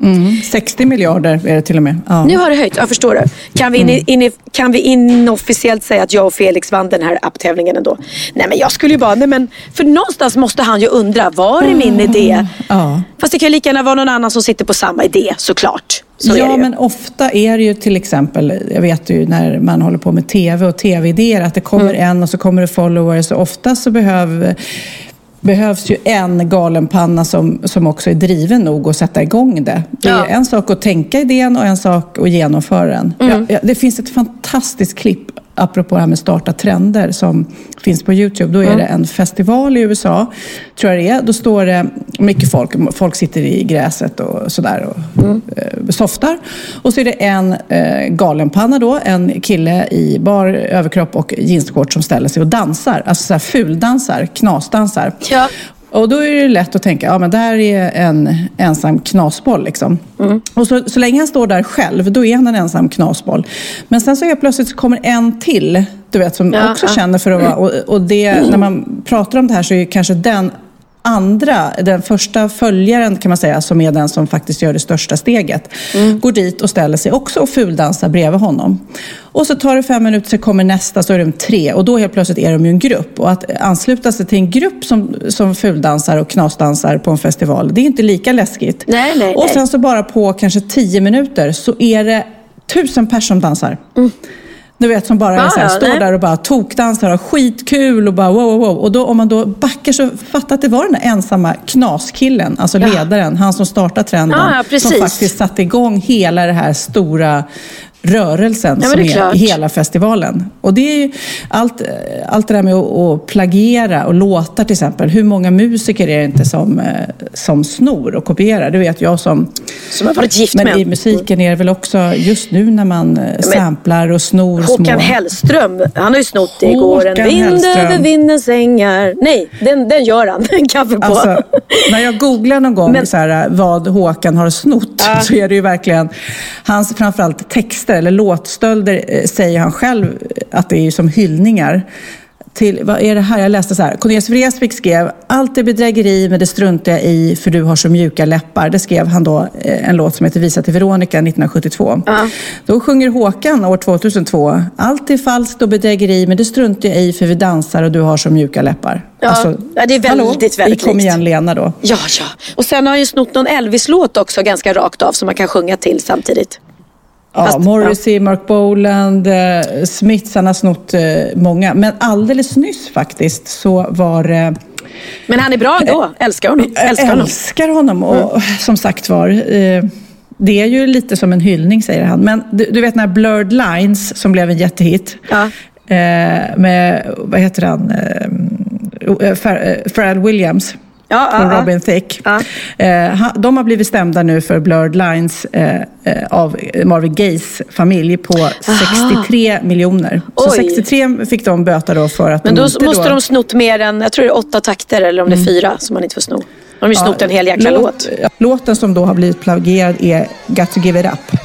Mm, 60 miljarder är det till och med. Ja. Nu har det höjt, jag förstår det. Kan vi, in, mm. in, kan vi inofficiellt säga att jag och Felix vann den här apptävlingen ändå? Nej men jag skulle ju bara, nej men för någonstans måste han ju undra, var är min idé? Ja. Fast det kan lika gärna vara någon annan som sitter på samma idé såklart. Så ja, men ofta är det ju till exempel, jag vet ju när man håller på med tv och tv-idéer, att det kommer mm. en och så kommer det followers och ofta så behöver behövs ju en galenpanna som, som också är driven nog att sätta igång det. Det är ja. en sak att tänka idén och en sak att genomföra den. Mm. Ja, det finns ett fantastiskt klipp apropå det här med starta trender som finns på Youtube. Då är mm. det en festival i USA, tror jag det är. Då står det mycket folk. Folk sitter i gräset och sådär och mm. eh, softar. Och så är det en eh, galenpanna då, en kille i bar överkropp och jeansshorts som ställer sig och dansar. Alltså så här fuldansar, knasdansar. Ja. Och då är det lätt att tänka, ja men där är en ensam knasboll liksom. Mm. Och så, så länge han står där själv, då är han en ensam knasboll. Men sen så helt plötsligt så kommer en till, du vet, som ja, också ja. känner för att vara... Och, och det, mm. när man pratar om det här så är kanske den andra, den första följaren kan man säga, som är den som faktiskt gör det största steget, mm. går dit och ställer sig också och fuldansar bredvid honom. Och så tar det fem minuter, så kommer nästa, så är de tre och då helt plötsligt är de ju en grupp. Och att ansluta sig till en grupp som, som fuldansar och knasdansar på en festival, det är inte lika läskigt. Nej, nej, och sen så bara på kanske tio minuter så är det tusen personer som dansar. Mm. Du vet som bara är så här, står nej. där och bara tokdansar och har skitkul och bara wow, wow, wow. Och då, om man då backar så fatta att det var den där ensamma knaskillen, alltså ja. ledaren, han som startade trenden. Ja, ja, som faktiskt satte igång hela det här stora rörelsen ja, som är, är hela festivalen. Och det är allt, allt det där med att, plagiera och låtar till exempel. Hur många musiker är det inte som, eh, som snor och kopierar? Det vet jag som... Som har varit gift men med. i musiken är det väl också just nu när man eh, ja, samplar och snor Håkan små... Hellström, han har ju snott det igår. En vind Hellström. över vindens ängar. Nej, den, den gör han. En kaffe på. Alltså, när jag googlar någon gång men... så här, vad Håkan har snott ja. så är det ju verkligen hans framförallt texter låtar, eller låtstölder eh, säger han själv att det är som hyllningar. Till, vad är det här? Jag läste så här. Cornelis Vreeswijk skrev Allt är bedrägeri men det struntar jag i för du har så mjuka läppar. Det skrev han då eh, en låt som heter Visa till Veronica 1972. Ja. Då sjunger Håkan år 2002 Allt är falskt och bedrägeri men det struntar jag i för vi dansar och du har så mjuka läppar. Ja, alltså, ja det är väldigt, hallå, väldigt Kom igen Lena då. Ja, ja. Och sen har han ju snott någon Elvis-låt också ganska rakt av som man kan sjunga till samtidigt. Ja, Fast, Morrissey, ja. Mark Boland, eh, Smiths, han har snott eh, många. Men alldeles nyss faktiskt så var det... Eh, Men han är bra då? Älskar honom? Älskar honom, älskar honom. och mm. som sagt var det är ju lite som en hyllning säger han. Men du, du vet den här Blurred Lines som blev en jättehit. Ja. Med, vad heter han? Pharrell Williams ja, från ja, Robin Thicke. Ja. Eh, de har blivit stämda nu för Blurred Lines eh, eh, av Marvin Gayes familj på Aha. 63 miljoner. Så 63 fick de böta då för att Men de då inte måste då... de snott mer än, jag tror det är åtta takter eller om det är mm. fyra som man inte får sno. De har ju snott en hel jäkla låt, låt. Låten som då har blivit plagierad är Got to give it up.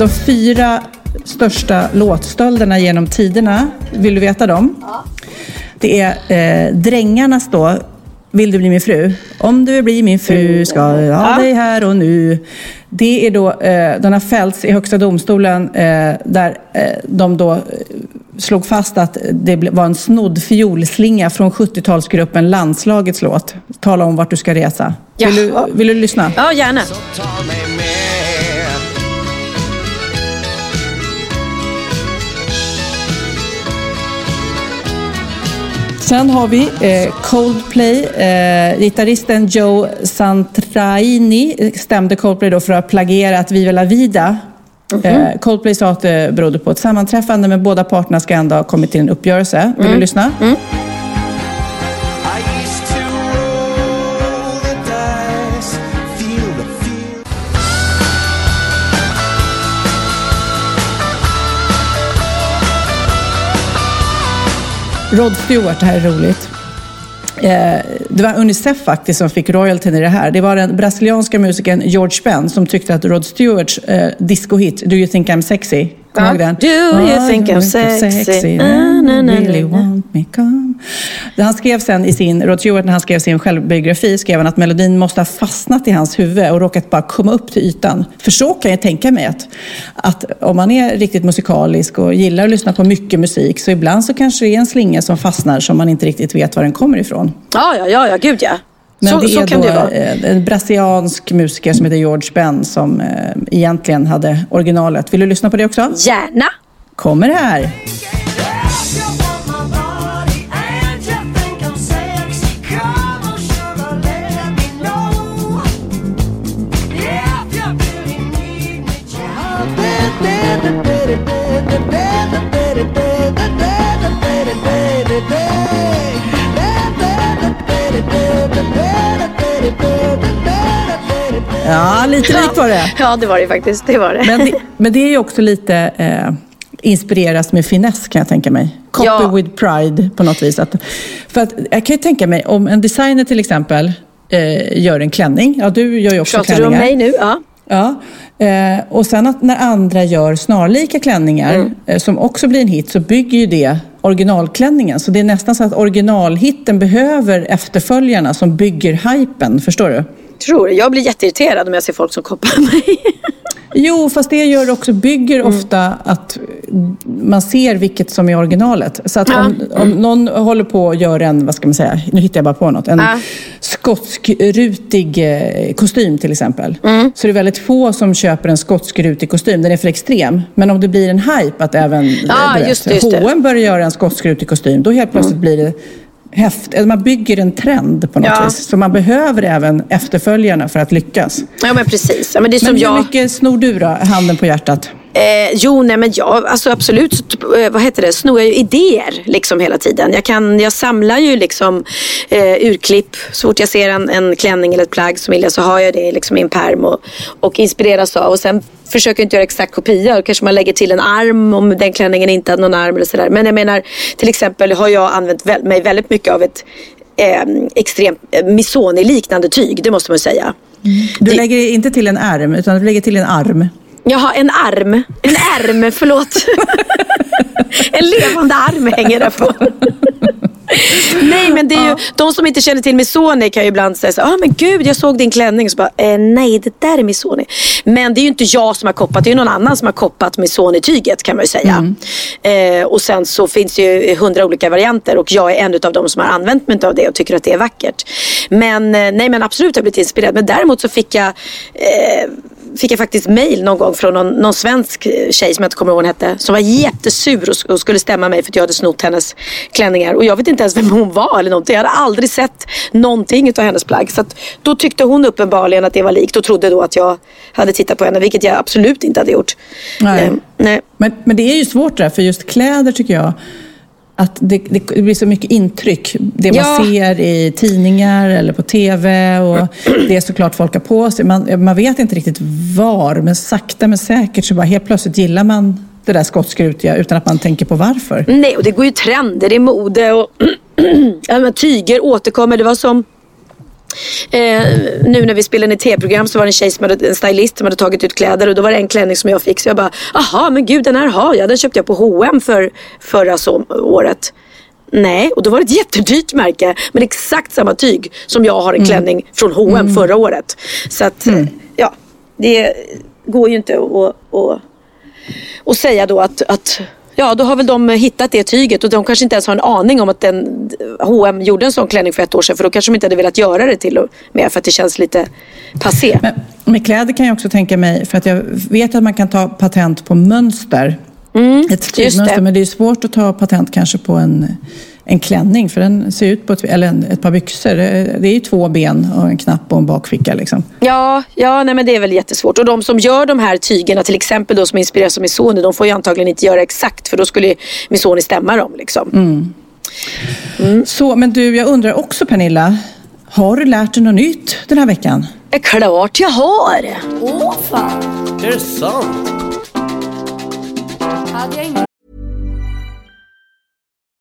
De fyra största låtstölderna genom tiderna, vill du veta dem? Ja. Det är eh, Drängarnas då, Vill du bli min fru? Om du vill bli min fru ska jag ha dig här och nu. Det är då, eh, den har fällts i Högsta domstolen eh, där eh, de då eh, slog fast att det var en snodd fiolslinga från 70-talsgruppen Landslagets låt. Tala om vart du ska resa. Vill du, vill du lyssna? Ja, gärna. Sen har vi eh, Coldplay. Eh, gitarristen Joe Santraini stämde Coldplay då för att ha plagierat Viva la vida. Eh, Coldplay sa att det berodde på ett sammanträffande men båda parterna ska ändå ha kommit till en uppgörelse. Vill du lyssna? I Rod Stewart, det här är roligt. Eh, det var Unicef faktiskt som fick royaltyn i det här. Det var den brasilianska musikern George Ben som tyckte att Rod Stewarts eh, discohit Do you think I'm sexy? Kommer du ihåg den? Do you think I'm sexy? Na, na, na, Really na. want me come. Det Han skrev sen i sin, Rod Stewart när han skrev sin självbiografi skrev han att melodin måste ha fastnat i hans huvud och råkat bara komma upp till ytan. För så kan jag tänka mig att, att om man är riktigt musikalisk och gillar att lyssna på mycket musik så ibland så kanske det är en slinga som fastnar som man inte riktigt vet var den kommer ifrån. Ja, ja, ja, ja gud ja. Men så det så är kan då det vara. en brasiliansk musiker som heter George Ben som eh, egentligen hade originalet. Vill du lyssna på det också? Gärna. Kommer här. Ja, lite lik var det. Ja, det var det faktiskt. Det var det. Men det, men det är ju också lite eh, inspireras med finess kan jag tänka mig. Copy Ja. with pride på något vis. Att, för att, jag kan ju tänka mig om en designer till exempel eh, gör en klänning. Ja, du gör ju också Pratar du om klänningar. mig nu? Ja. Ja, eh, och sen att när andra gör snarlika klänningar Mm. eh, som också blir en hit så bygger ju det originalklänningen. Så det är nästan så att originalhitten behöver efterföljarna som bygger hypen. Förstår du? Tror? Jag blir jätteirriterad om jag ser folk som koppar mig. Jo, fast det gör också, bygger Mm. ofta att man ser vilket som är originalet. Så att Ja. om, om någon håller på och gör en, vad ska man säga, nu hittar jag bara på något, en Ja. skotskrutig eh, kostym till exempel. Mm. Så det är väldigt få som köper en skotskrutig kostym, den är för extrem. Men om det blir en hype att även Ja, du vet, just det, just det. Mm. H&M börjar göra en skotskrutig kostym, då helt plötsligt blir det häftigt. Eller Man bygger en trend på något Ja. vis. Så man behöver även efterföljarna för att lyckas. Ja, men precis. Ja, men det är som Men hur jag... mycket snor du då, handen på hjärtat? Eh, jo, nej men jag, alltså absolut, så, eh, vad heter det, snor jag ju idéer liksom hela tiden. Jag, kan, jag samlar ju liksom eh, urklipp. Så fort jag ser en, en klänning eller ett plagg som vill jag så har jag det liksom i en pärm och, och inspireras av. Och sen försöker jag inte göra exakt kopia. Då kanske man lägger till en arm om den klänningen inte hade någon arm eller sådär. Men jag menar, till exempel har jag använt väl, mig väldigt mycket av ett eh, extremt eh, Missoni-liknande tyg, det måste man säga. Du Det- lägger inte till en ärm, utan du lägger till en arm. Jaha, en arm. En ärm, förlåt. en levande arm hänger där på. Nej men det är ju, de som inte känner till Missoni kan ju ibland säga så ah, men gud jag såg din klänning så bara, eh, nej det där är Missoni. Men det är ju inte jag som har koppat, det är ju någon annan som har koppat Missoni-tyget kan man ju säga. Eh, och sen så finns det ju hundra olika varianter och jag är en av dem som har använt mig av det och tycker att det är vackert. Men eh, nej men absolut jag har blivit inspirerad. Men däremot så fick jag eh, fick jag faktiskt mail någon gång från någon, någon svensk eh, tjej som jag inte kommer ihåg hon hette. Som var jättesur och, och skulle stämma mig för att jag hade snott hennes klänningar. Och jag vet inte ens vem hon var eller någonting. Jag hade aldrig sett någonting av hennes plagg. Så att då tyckte hon uppenbarligen att det var likt och trodde då att jag hade tittat på henne. Vilket jag absolut inte hade gjort. Nej. Eh, nej. Men, men det är ju svårt där, för just kläder tycker jag, att det, det, blir så mycket intryck. Det man Ja. ser i tidningar eller på TV och det är såklart folk har på sig. Man, man vet inte riktigt var, men sakta men säkert så bara helt plötsligt gillar man det där skottskrutiga utan att man tänker på varför. Nej, och det går ju trender, är mode och tyger återkommer. Det var som Eh, nu när vi spelade ett tv-program så var det en tjej som hade, en stylist som hade tagit ut kläder och då var det en klänning som jag fick så jag bara, aha men gud den här har jag, den köpte jag på H&M för förra så, året. Nej, och då var det ett jättedyrt märke. Men exakt samma tyg som jag har en klänning från H&M förra året. Så att, ja, det går ju inte att, att, att säga då att, att Ja, då har väl de hittat det tyget och de kanske inte ens har en aning om att den, H&M gjorde en sån klänning för ett år sedan för då kanske de inte hade velat göra det till och med för att det känns lite passé. Men med kläder kan jag också tänka mig, för att jag vet att man kan ta patent på mönster. ett tygmönster, men det är svårt att ta patent kanske på en, en klänning, för den ser ut på ett, eller en, ett par byxor. Det är ju två ben och en knapp och en bakficka liksom. Ja, ja nej men det är väl jättesvårt. Och de som gör de här tygerna, till exempel de som inspireras av Missoni, de får ju antagligen inte göra exakt för då skulle Missoni stämma dem. Liksom. Så, men du, jag undrar också Pernilla, har du lärt dig något nytt den här veckan? Är klart jag har! Är det sant?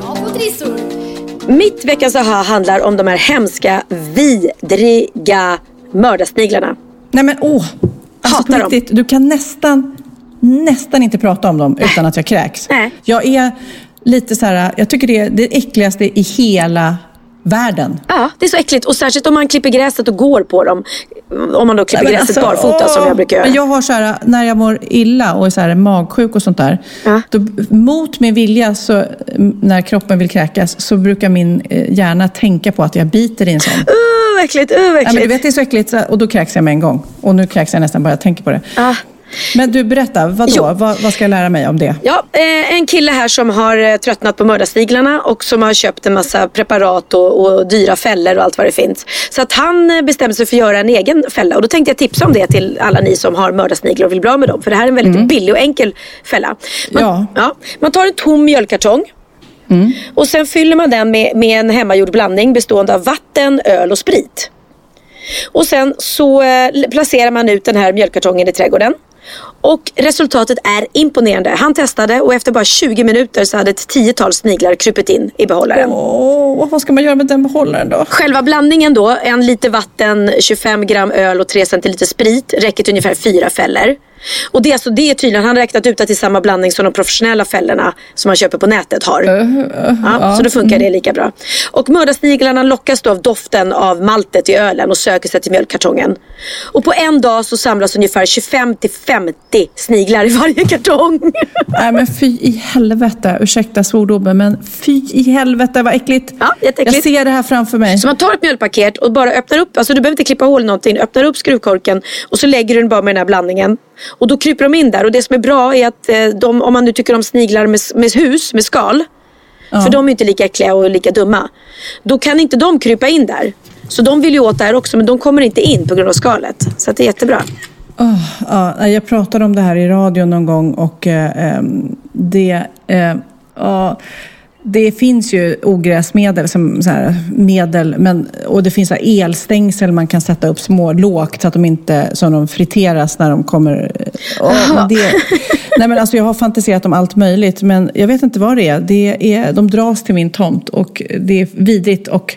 bra på trissor. Mitt veckans aha handlar om de här hemska, vidriga mördarsniglarna. Nej men åh! Alltså Hatar dem. riktigt, du kan nästan, nästan inte prata om dem utan att jag kräks. Nej. Jag är lite så här, jag tycker det är det äckligaste i hela världen. Ja, det är så äckligt. Och särskilt om man klipper gräset och går på dem. Om man då klipper Nej, gräset alltså, barfota som åh! jag brukar göra. Men Jag har så här, när jag mår illa och är så här magsjuk och sånt där. Ja. Då, mot min vilja, så, när kroppen vill kräkas, så brukar min eh, hjärna tänka på att jag biter i en sån. Uh, äckligt, uh, vad Ja, men äckligt. du vet, det är så äckligt och då kräks jag med en gång. Och nu kräks jag nästan bara jag tänker på det. Ah. Men du, berätta. Vadå? Vad, vad ska jag lära mig om det? Ja, eh, en kille här som har eh, tröttnat på mördarsniglarna och som har köpt en massa preparat och, och dyra fällor och allt vad det finns. Så att han eh, bestämde sig för att göra en egen fälla och då tänkte jag tipsa om det till alla ni som har mördarsniglar och vill bli av med dem. För det här är en väldigt billig och enkel fälla. Man, Ja. Ja, man tar en tom mjölkartong och sen fyller man den med, med en hemmagjord blandning bestående av vatten, öl och sprit. Och sen så eh, placerar man ut den här mjölkkartongen i trädgården. Och resultatet är imponerande. Han testade och efter bara 20 minuter så hade ett tiotal sniglar krupit in i behållaren. Åh, vad ska man göra med den behållaren då? Själva blandningen då, en liter vatten, 25 gram öl och 3 centiliter sprit räcker till ungefär fyra fällor. Och det alltså, det är tydligen, han har räknat ut att det är samma blandning som de professionella fällorna som man köper på nätet har. Ja, så då funkar det lika bra. Och mördarsniglarna lockas då av doften av maltet i ölen och söker sig till mjölkkartongen. Och på en dag så samlas ungefär 25 till 50 sniglar i varje kartong. Nej men fy i helvete, ursäkta svordomen, men fy i helvete vad äckligt. Ja, jätteäckligt. Jag ser det här framför mig. Så man tar ett mjölkpaket och bara öppnar upp, alltså du behöver inte klippa hål någonting, öppnar upp skruvkorken och så lägger du den bara med den här blandningen. Och då kryper de in där och det som är bra är att eh, de, om man nu tycker om sniglar med, med hus, med skal, för de är inte lika äckliga och lika dumma. Då kan inte de krypa in där. Så de vill ju åt där också men de kommer inte in på grund av skalet. Så det är jättebra. Åh, ja, jag pratade om det här i radion någon gång och eh, ehm, det, eh, ja, det finns ju ogräsmedel, som så här, medel, men, och det finns så elstängsel man kan sätta upp små lågt så att de inte så de friteras när de kommer. Men det, nej, men alltså, jag har fantiserat om allt möjligt men jag vet inte vad det är. Det är de dras till min tomt och det är vidrigt. Och,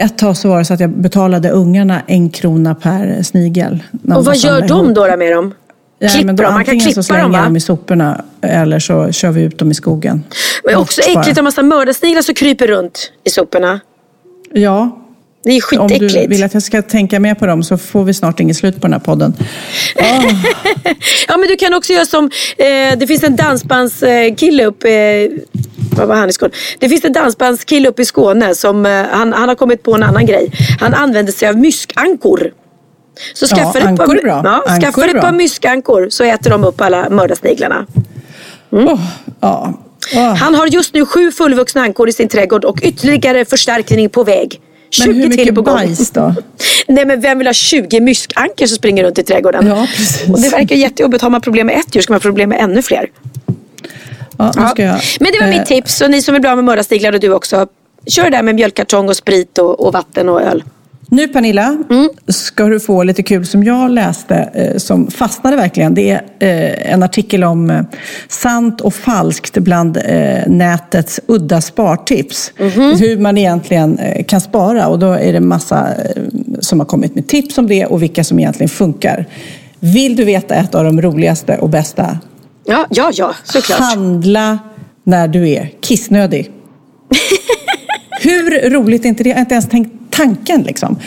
ett tag så var det så att jag betalade ungarna en krona per snigel. Och vad gör de ihop. då, då med dem? Ja, då dem? Man kan antingen så klippa slänger dem va? dem i soporna eller så kör vi ut dem i skogen. Men Bort också bara. äckligt om massa mördarsniglar som kryper runt i soporna. Ja, Det är ju om du skitäckligt. vill att jag ska tänka mer på dem så får vi snart inget slut på den här podden. Ja men du kan också göra som, eh, det finns en dansbandskille eh, vad var han i Skåne? Det finns en dansbandskille upp i Skåne som, eh, han, han har kommit på en annan grej. Han använder sig av myskankor. Så Ja, skaffa ett ankor par. Ja, skaffa ett par myskankor så äter de upp alla mördarsniglarna. Åh, ja. Åh. Han har just nu sju fullvuxna ankor i sin trädgård och ytterligare förstärkning på väg. 20 Men hur till mycket på gång. bajs då? Nej men vem vill ha 20 myskankor som springer runt i trädgården? Ja, precis. Och det verkar jättejobbigt. Har man problem med ett djur ska man ha problem med ännu fler. Ja, ska jag, Men det var eh, mitt tips. Och ni som vill bli av med mördarsniglar och du också. Kör det där med mjölkkartong och sprit och, och vatten och öl. Nu Pernilla, Mm. ska du få lite kul som jag läste eh, som fastnade verkligen. Det är eh, en artikel om eh, sant och falskt bland nätets udda spartips. Mhm. Hur man egentligen kan spara och då är det massa som har kommit med tips om det och vilka som egentligen funkar. Vill du veta ett av de roligaste och bästa? Ja, ja, ja, såklart. Handla när du är kissnödig. Hur roligt är inte det? Jag har inte ens tänkt tanken liksom.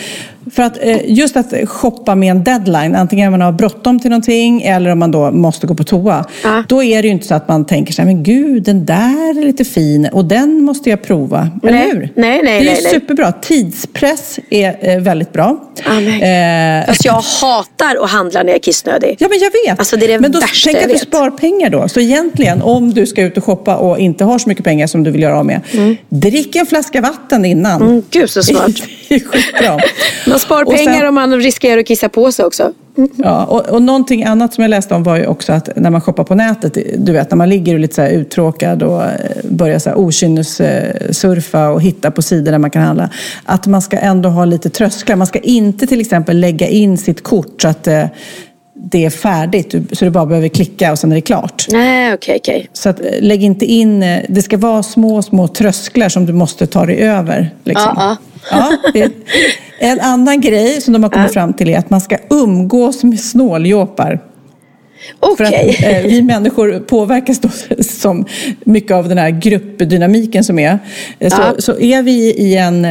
För att eh, just att shoppa med en deadline, antingen man har bråttom till någonting eller om man då måste gå på toa. Ja. Då är det ju inte så att man tänker så här, men gud, den där är lite fin och den måste jag prova. Eller Nej. hur? Nej, nej, Det är nej, superbra. Tidspress är eh, väldigt bra. Amen. Eh, Fast jag hatar att handla när jag är kissnödig. Ja, men jag vet. Alltså det är det men då, värsta tänk jag att du spar pengar då. Så egentligen, om du ska ut och shoppa och inte har så mycket pengar som du vill göra av med, drick en flaska vatten innan. Mm, gud så smart. Är skitbra. Man spar Och sen- pengar och man riskerar att kissa på sig också. Ja, och, och någonting annat som jag läste om var ju också att när man shoppar på nätet, du vet när man ligger och lite så uttråkad och eh, börjar så här okynnessurfa och hitta på sidor där man kan handla, att man ska ändå ha lite trösklar. Man ska inte till exempel lägga in sitt kort så att eh, det är färdigt, så du bara behöver klicka och sen är det klart. Nej, okej, okej. Så att, eh, lägg inte in, eh, det ska vara små, små trösklar som du måste ta dig över. Liksom. Ja, Ja, det en annan grej som de har kommit fram till är att man ska umgås med snåljåpar. För att eh, vi människor påverkas då som mycket av den här gruppdynamiken som är. Eh, Så, så är vi i en,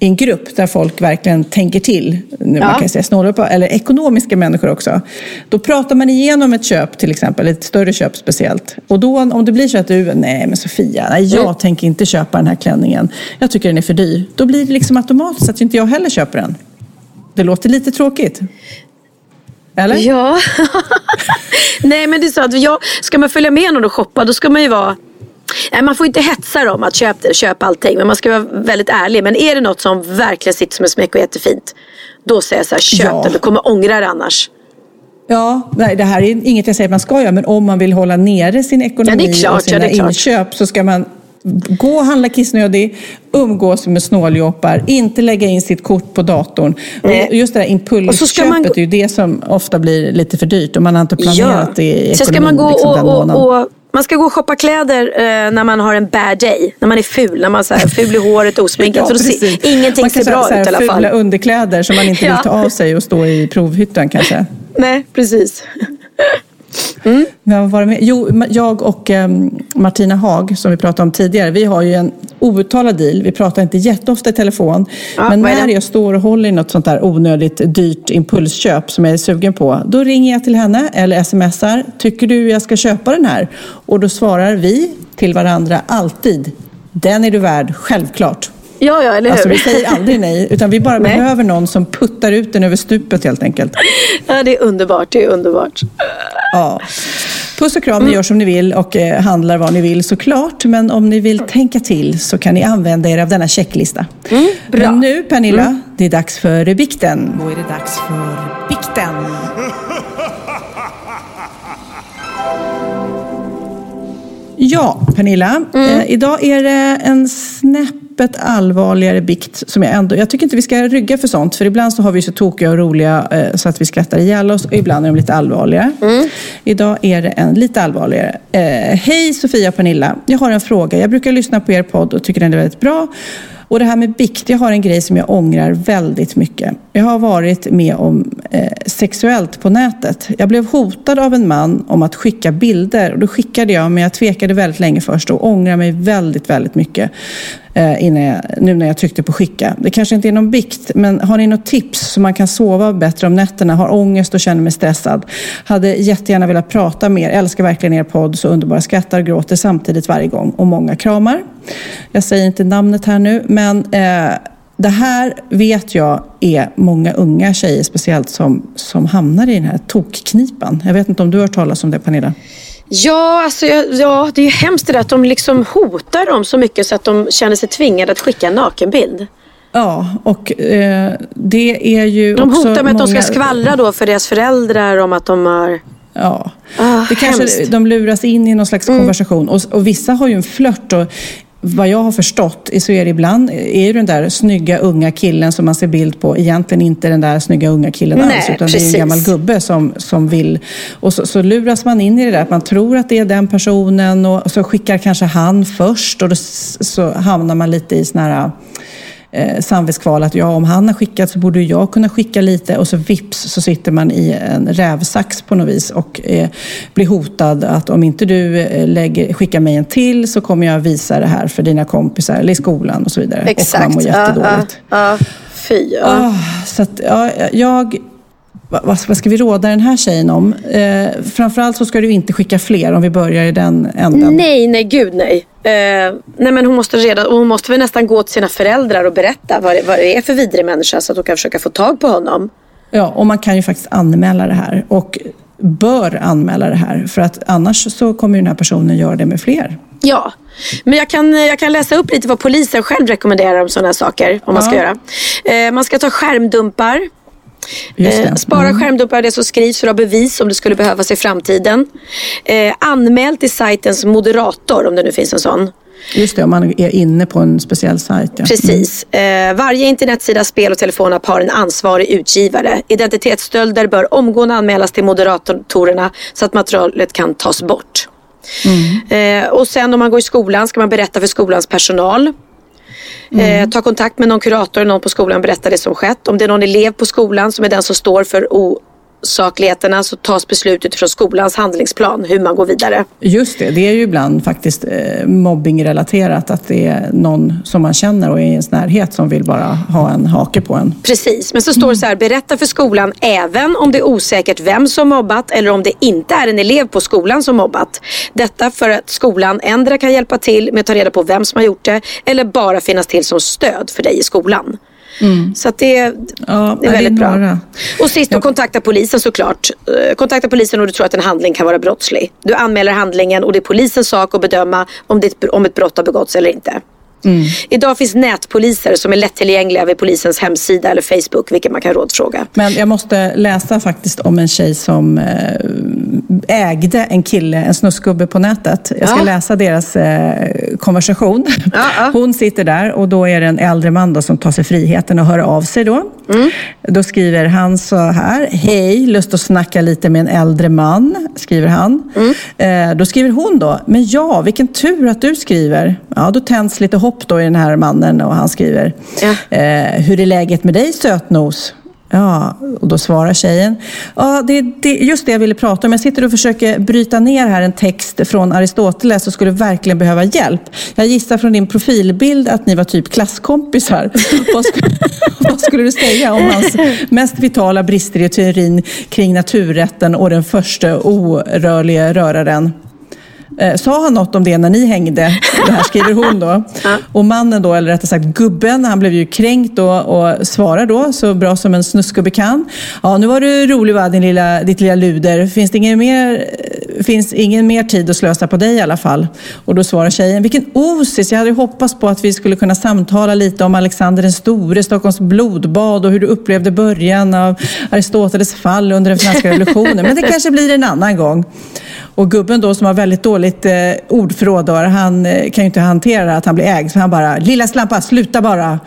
i en grupp där folk verkligen tänker till, nu man Ja. kan ju säga snåljåpar, eller ekonomiska människor också. Då pratar man igenom ett köp till exempel, ett större köp speciellt. Och då om det blir så att du, nej men Sofia, nej, jag Mm. tänker inte köpa den här klänningen. Jag tycker den är för dyr. Då blir det liksom automatiskt att inte jag heller köper den. Det låter lite tråkigt. Eller? Ja. Nej, men det är så att jag, ska man följa med någon och shoppa då ska man ju vara Nej, man får inte hetsa dem att köpa köp allting. Men man ska vara väldigt ärlig. Men är det något som verkligen sitter som en smäck och är jättefint. Då säger jag så här, köp Ja. det. Du kommer ångra det annars. Ja, nej, det här är inget jag säger att man ska göra, men om man vill hålla nere sin ekonomi Ja, klart, och sina ja, inköp så ska man gå och handla kissnödig, umgås med snåljåpar, inte lägga in sitt kort på datorn. Nej. Och just det Och så ska man impulsköpet gå- är ju det som ofta blir lite för dyrt om man har inte planerat det i Sen ska ekonomin man gå liksom, och, och, och man ska gå och shoppa kläder eh, när man har en bad day. När man är ful, när man är ful i håret och osminkad. ser, precis. ingenting man ser bra så här, ut i alla fall. Fula underkläder som man inte vill Ja. ta av sig och stå i provhytten kanske. Nej, precis. Men vad var med? Jo, jag och ehm, Martina Haag som vi pratade om tidigare, vi har ju en outtalad deal. Vi pratar inte jätteofta i telefon. Ja, men när jag står och håller i något sånt där onödigt dyrt impulsköp som jag är sugen på, då ringer jag till henne eller smsar. Tycker du jag ska köpa den här? Och då svarar vi till varandra alltid. Den är du värd, självklart. Ja, ja, eller hur? Alltså vi säger aldrig nej, utan vi bara Nej. behöver någon som puttar ut den över stupet helt enkelt. Ja, det är underbart. Det är underbart. Ja. Puss och Mm. kram, ni gör som ni vill och eh, handlar vad ni vill såklart. Men om ni vill tänka till så kan ni använda er av denna checklista. Mm, bra. Men nu Pernilla, det är dags för bikten. Då är det dags för bikten. Ja, Pernilla. Mm. Eh, idag är det en snäppet allvarligare bikt som jag ändå... Jag tycker inte vi ska rygga för sånt. För ibland så har vi så tokiga och roliga eh, så att vi skrattar ihjäl oss. Och ibland är de lite allvarligare. Mm. Idag är det en lite allvarligare. Eh, Hej Sofia och Pernilla. Jag har en fråga. Jag brukar lyssna på er podd och tycker den är väldigt bra. Och det här med bikt, jag har en grej som jag ångrar väldigt mycket. Jag har varit med om eh, sexuellt på nätet. Jag blev hotad av en man om att skicka bilder och då skickade jag men jag tvekade väldigt länge först och ångrar mig väldigt, väldigt mycket eh, innan jag, nu när jag tryckte på skicka. Det kanske inte är någon bikt, men har ni något tips så man kan sova bättre om nätterna, har ångest och känner mig stressad? Hade jättegärna velat prata mer, älskar verkligen er podd, så underbara skrattar och gråter samtidigt varje gång och många kramar. Jag säger inte namnet här nu, men eh, det här vet jag är många unga tjejer speciellt som, som hamnar i den här tokknipan. Jag vet inte om du har hört talas om det Pernilla? Ja, alltså, ja, det är ju hemskt det där att de liksom hotar dem så mycket så att de känner sig tvingade att skicka en nakenbild. Ja, och eh, det är ju De hotar med att de ska många- skvallra då för deras föräldrar om att de har... Ja. Ah, det kanske, hemskt. de luras in i någon slags Mm. konversation. Och, och vissa har ju en flört. Och vad jag har förstått så är det ibland är ju den där snygga unga killen som man ser bild på egentligen inte den där snygga unga killen Nej, alls. Utan det är precis. en gammal gubbe som, som vill. Och så, så luras man in i det där. Att man tror att det är den personen och så skickar kanske han först. Och då, så hamnar man lite i sån här eh, samvetskval att ja, om han har skickat så borde jag kunna skicka lite och så vips så sitter man i en rävsax på något vis och eh, blir hotad att om inte du eh, lägger, skickar mig en till så kommer jag visa det här för dina kompisar eller i skolan och så vidare. Exakt. Och man mår jättedåligt. Ja, ja. Fy. Ja. Ah, så att, ja, jag... Vad, vad ska vi råda den här tjejen om? Eh, framförallt så ska du inte skicka fler om vi börjar i den änden. Nej, nej, gud nej. Eh, nej men hon måste redan, och hon måste väl nästan gå till sina föräldrar och berätta vad det, vad det är för vidrig människa så att hon kan försöka få tag på honom. Ja, och man kan ju faktiskt anmäla det här och bör anmäla det här för att annars så kommer ju den här personen göra det med fler. Ja, men jag kan, jag kan läsa upp lite vad polisen själv rekommenderar om sådana här saker. Om man ska göra. Eh, man ska ta skärmdumpar. Eh, spara Mm. skärmdumpar det som skrivs för att ha bevis om det skulle behövas i framtiden. Eh, anmäl till sajtens moderator om det nu finns en sån. Just det, om man är inne på en speciell sajt. Ja. Precis. Eh, varje internetsida, spel och telefonapp har en ansvarig utgivare. Identitetsstölder bör omgående anmälas till moderatorerna så att materialet kan tas bort. Eh, och sen om man går i skolan ska man berätta för skolans personal. Eh, ta kontakt med någon kurator eller någon på skolan och berätta det som skett. Om det är någon elev på skolan som är den som står för osakligheterna så tas beslut utifrån skolans handlingsplan hur man går vidare. Just det, det är ju ibland faktiskt eh, mobbingrelaterat att det är någon som man känner och är i ens närhet som vill bara ha en hake på en. Precis, men så står det så här, berätta för skolan även om det är osäkert vem som mobbat eller om det inte är en elev på skolan som mobbat. Detta för att skolan ändra kan hjälpa till med att ta reda på vem som har gjort det eller bara finnas till som stöd för dig i skolan. Så att det, Ja, det är det är väldigt bra. Och sist, då kontakta polisen såklart. Eh, Kontakta polisen om du tror att en handling kan vara brottslig. Du anmäler handlingen och det är polisens sak att bedöma om, det, om ett brott har begåtts eller inte. Idag finns nätpoliser som är lättillgängliga vid polisens hemsida eller Facebook, vilket man kan rådfråga. Men jag måste läsa faktiskt om en tjej som eh, ägde en kille, en snusgubbe på nätet. Jag ska Ja. läsa deras eh, konversation. Ja, ja. Hon sitter där och då är det en äldre man då som tar sig friheten och hör av sig då. Mm. Då skriver han så här. Hej, lust att snacka lite med en äldre man, skriver han. Mm. Eh, då skriver hon då, men ja, vilken tur att du skriver. Ja, då tänds lite hopp då i den här mannen och han skriver. Eh, hur är läget med dig sötnos? Ja, och då svarar tjejen. Ja, det är just det jag ville prata om. Jag sitter och försöker bryta ner här en text från Aristoteles och skulle verkligen behöva hjälp. Jag gissar från din profilbild att ni var typ klasskompisar. vad, skulle, vad skulle du säga om hans mest vitala brister i teorin kring naturrätten och den första orörliga röraren? Eh, sa han något om det när ni hängde? Det här skriver hon då. Och mannen då, eller rättare sagt gubben, han blev ju kränkt då och svarar då så bra som en snusgubbe kan. Ja, nu var du rolig va, din lilla, ditt lilla luder. Finns det ingen mer, eh, finns ingen mer tid att slösa på dig i alla fall? Och då svarar tjejen, vilken osis. Jag hade hoppats på att vi skulle kunna samtala lite om Alexander den store, Stockholms blodbad och hur du upplevde början av Aristoteles fall under den franska revolutionen. Men det kanske blir en annan gång. Och gubben då som har väldigt dåligt eh, ordförråd, då, han eh, kan ju inte hantera att han blir ägd. Så han bara, lilla slampa, sluta bara.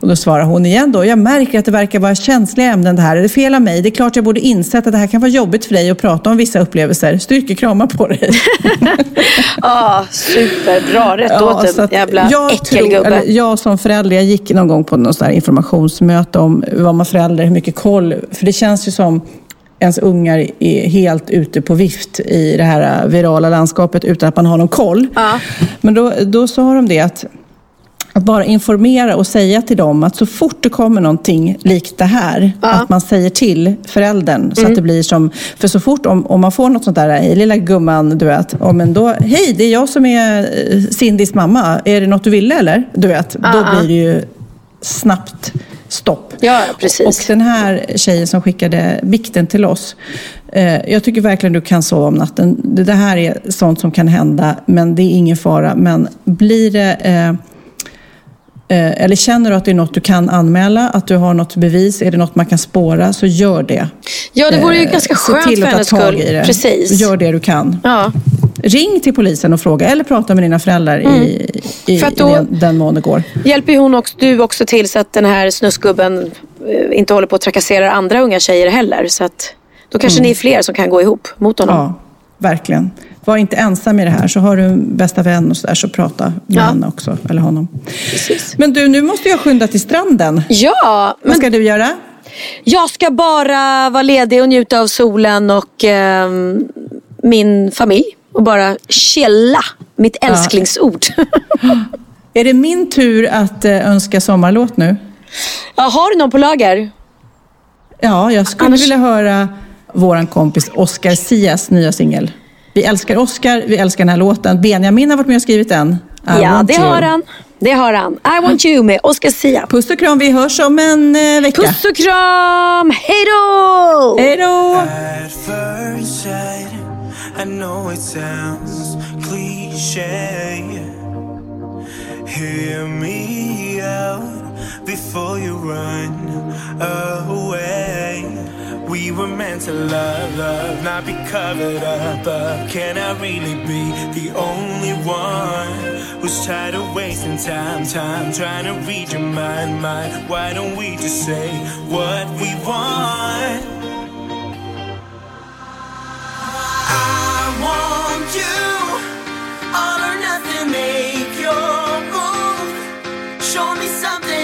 Och då svarar hon igen då, jag märker att det verkar vara känsliga ämnen det här. Är det fel av mig? Det är klart jag borde insett att det här kan vara jobbigt för dig att prata om vissa upplevelser. Styrkekramar på dig. Ja, superbra. Rätt Ja, åt en jävla jag, äckelgubbe. eller jag som förälder, jag gick någon gång på här informationsmöte om vad man förälder, hur mycket koll. För det känns ju som ens ungar är helt ute på vift i det här virala landskapet utan att man har någon koll. Men då, då sa de det att att bara informera och säga till dem att så fort det kommer någonting likt det här, att man säger till föräldern. Så att det blir som, för så fort om, om man får något sånt där, hej lilla gumman, du vet, om en då, hej det är jag som är Cindys mamma, är det något du ville eller? Du vet, då Ja. blir det ju snabbt stopp. Ja, precis. Och den här tjejen som skickade bikten till oss, eh, jag tycker verkligen du kan sova om natten. Det här är sånt som kan hända, men det är ingen fara. Men blir det eh, eh, eller känner du att det är något du kan anmäla, att du har något bevis, är det något man kan spåra, så gör det. Ja, det vore ju Eh, ganska se skönt till för att ta hennes tag skull. i det. Precis. Gör det du kan. Ja. Ring till polisen och fråga, eller prata med dina föräldrar i, i, För att i då- den, mån det går. Hjälper hon också, du också till så att den här snusgubben eh, inte håller på att trakassera andra unga tjejer heller. Så att då kanske Mm. ni är fler som kan gå ihop mot honom. Ja, verkligen. var inte ensam i det här. Så har du en bästa vän och så där så prata med Ja. henne också, eller honom. Precis. Men du, nu måste jag skynda till stranden. Ja, Vad ska du göra? Jag ska bara vara ledig och njuta av solen och ehm, min familj. Och bara chilla. Mitt älsklingsord. Är det min tur att eh, önska sommarlåt nu? ja, har du någon på lager? Ja, jag skulle Annars- vilja höra våran kompis Oscar Sias nya singel. Vi älskar Oscar, vi älskar den här låten. Benjamin har varit med och skrivit den. I ja, det you. har han. Det har han. I want you med Oscar Sia. Puss och kram, vi hörs om en eh, vecka. Puss och kram! Hej då! Hej då! I know it sounds cliche. Hear me out before you run away. We were meant to love, love, not be covered up. up. Can I really be the only one who's tired of wasting time, time trying to read your mind, mind? Why don't we just say what we want? Something,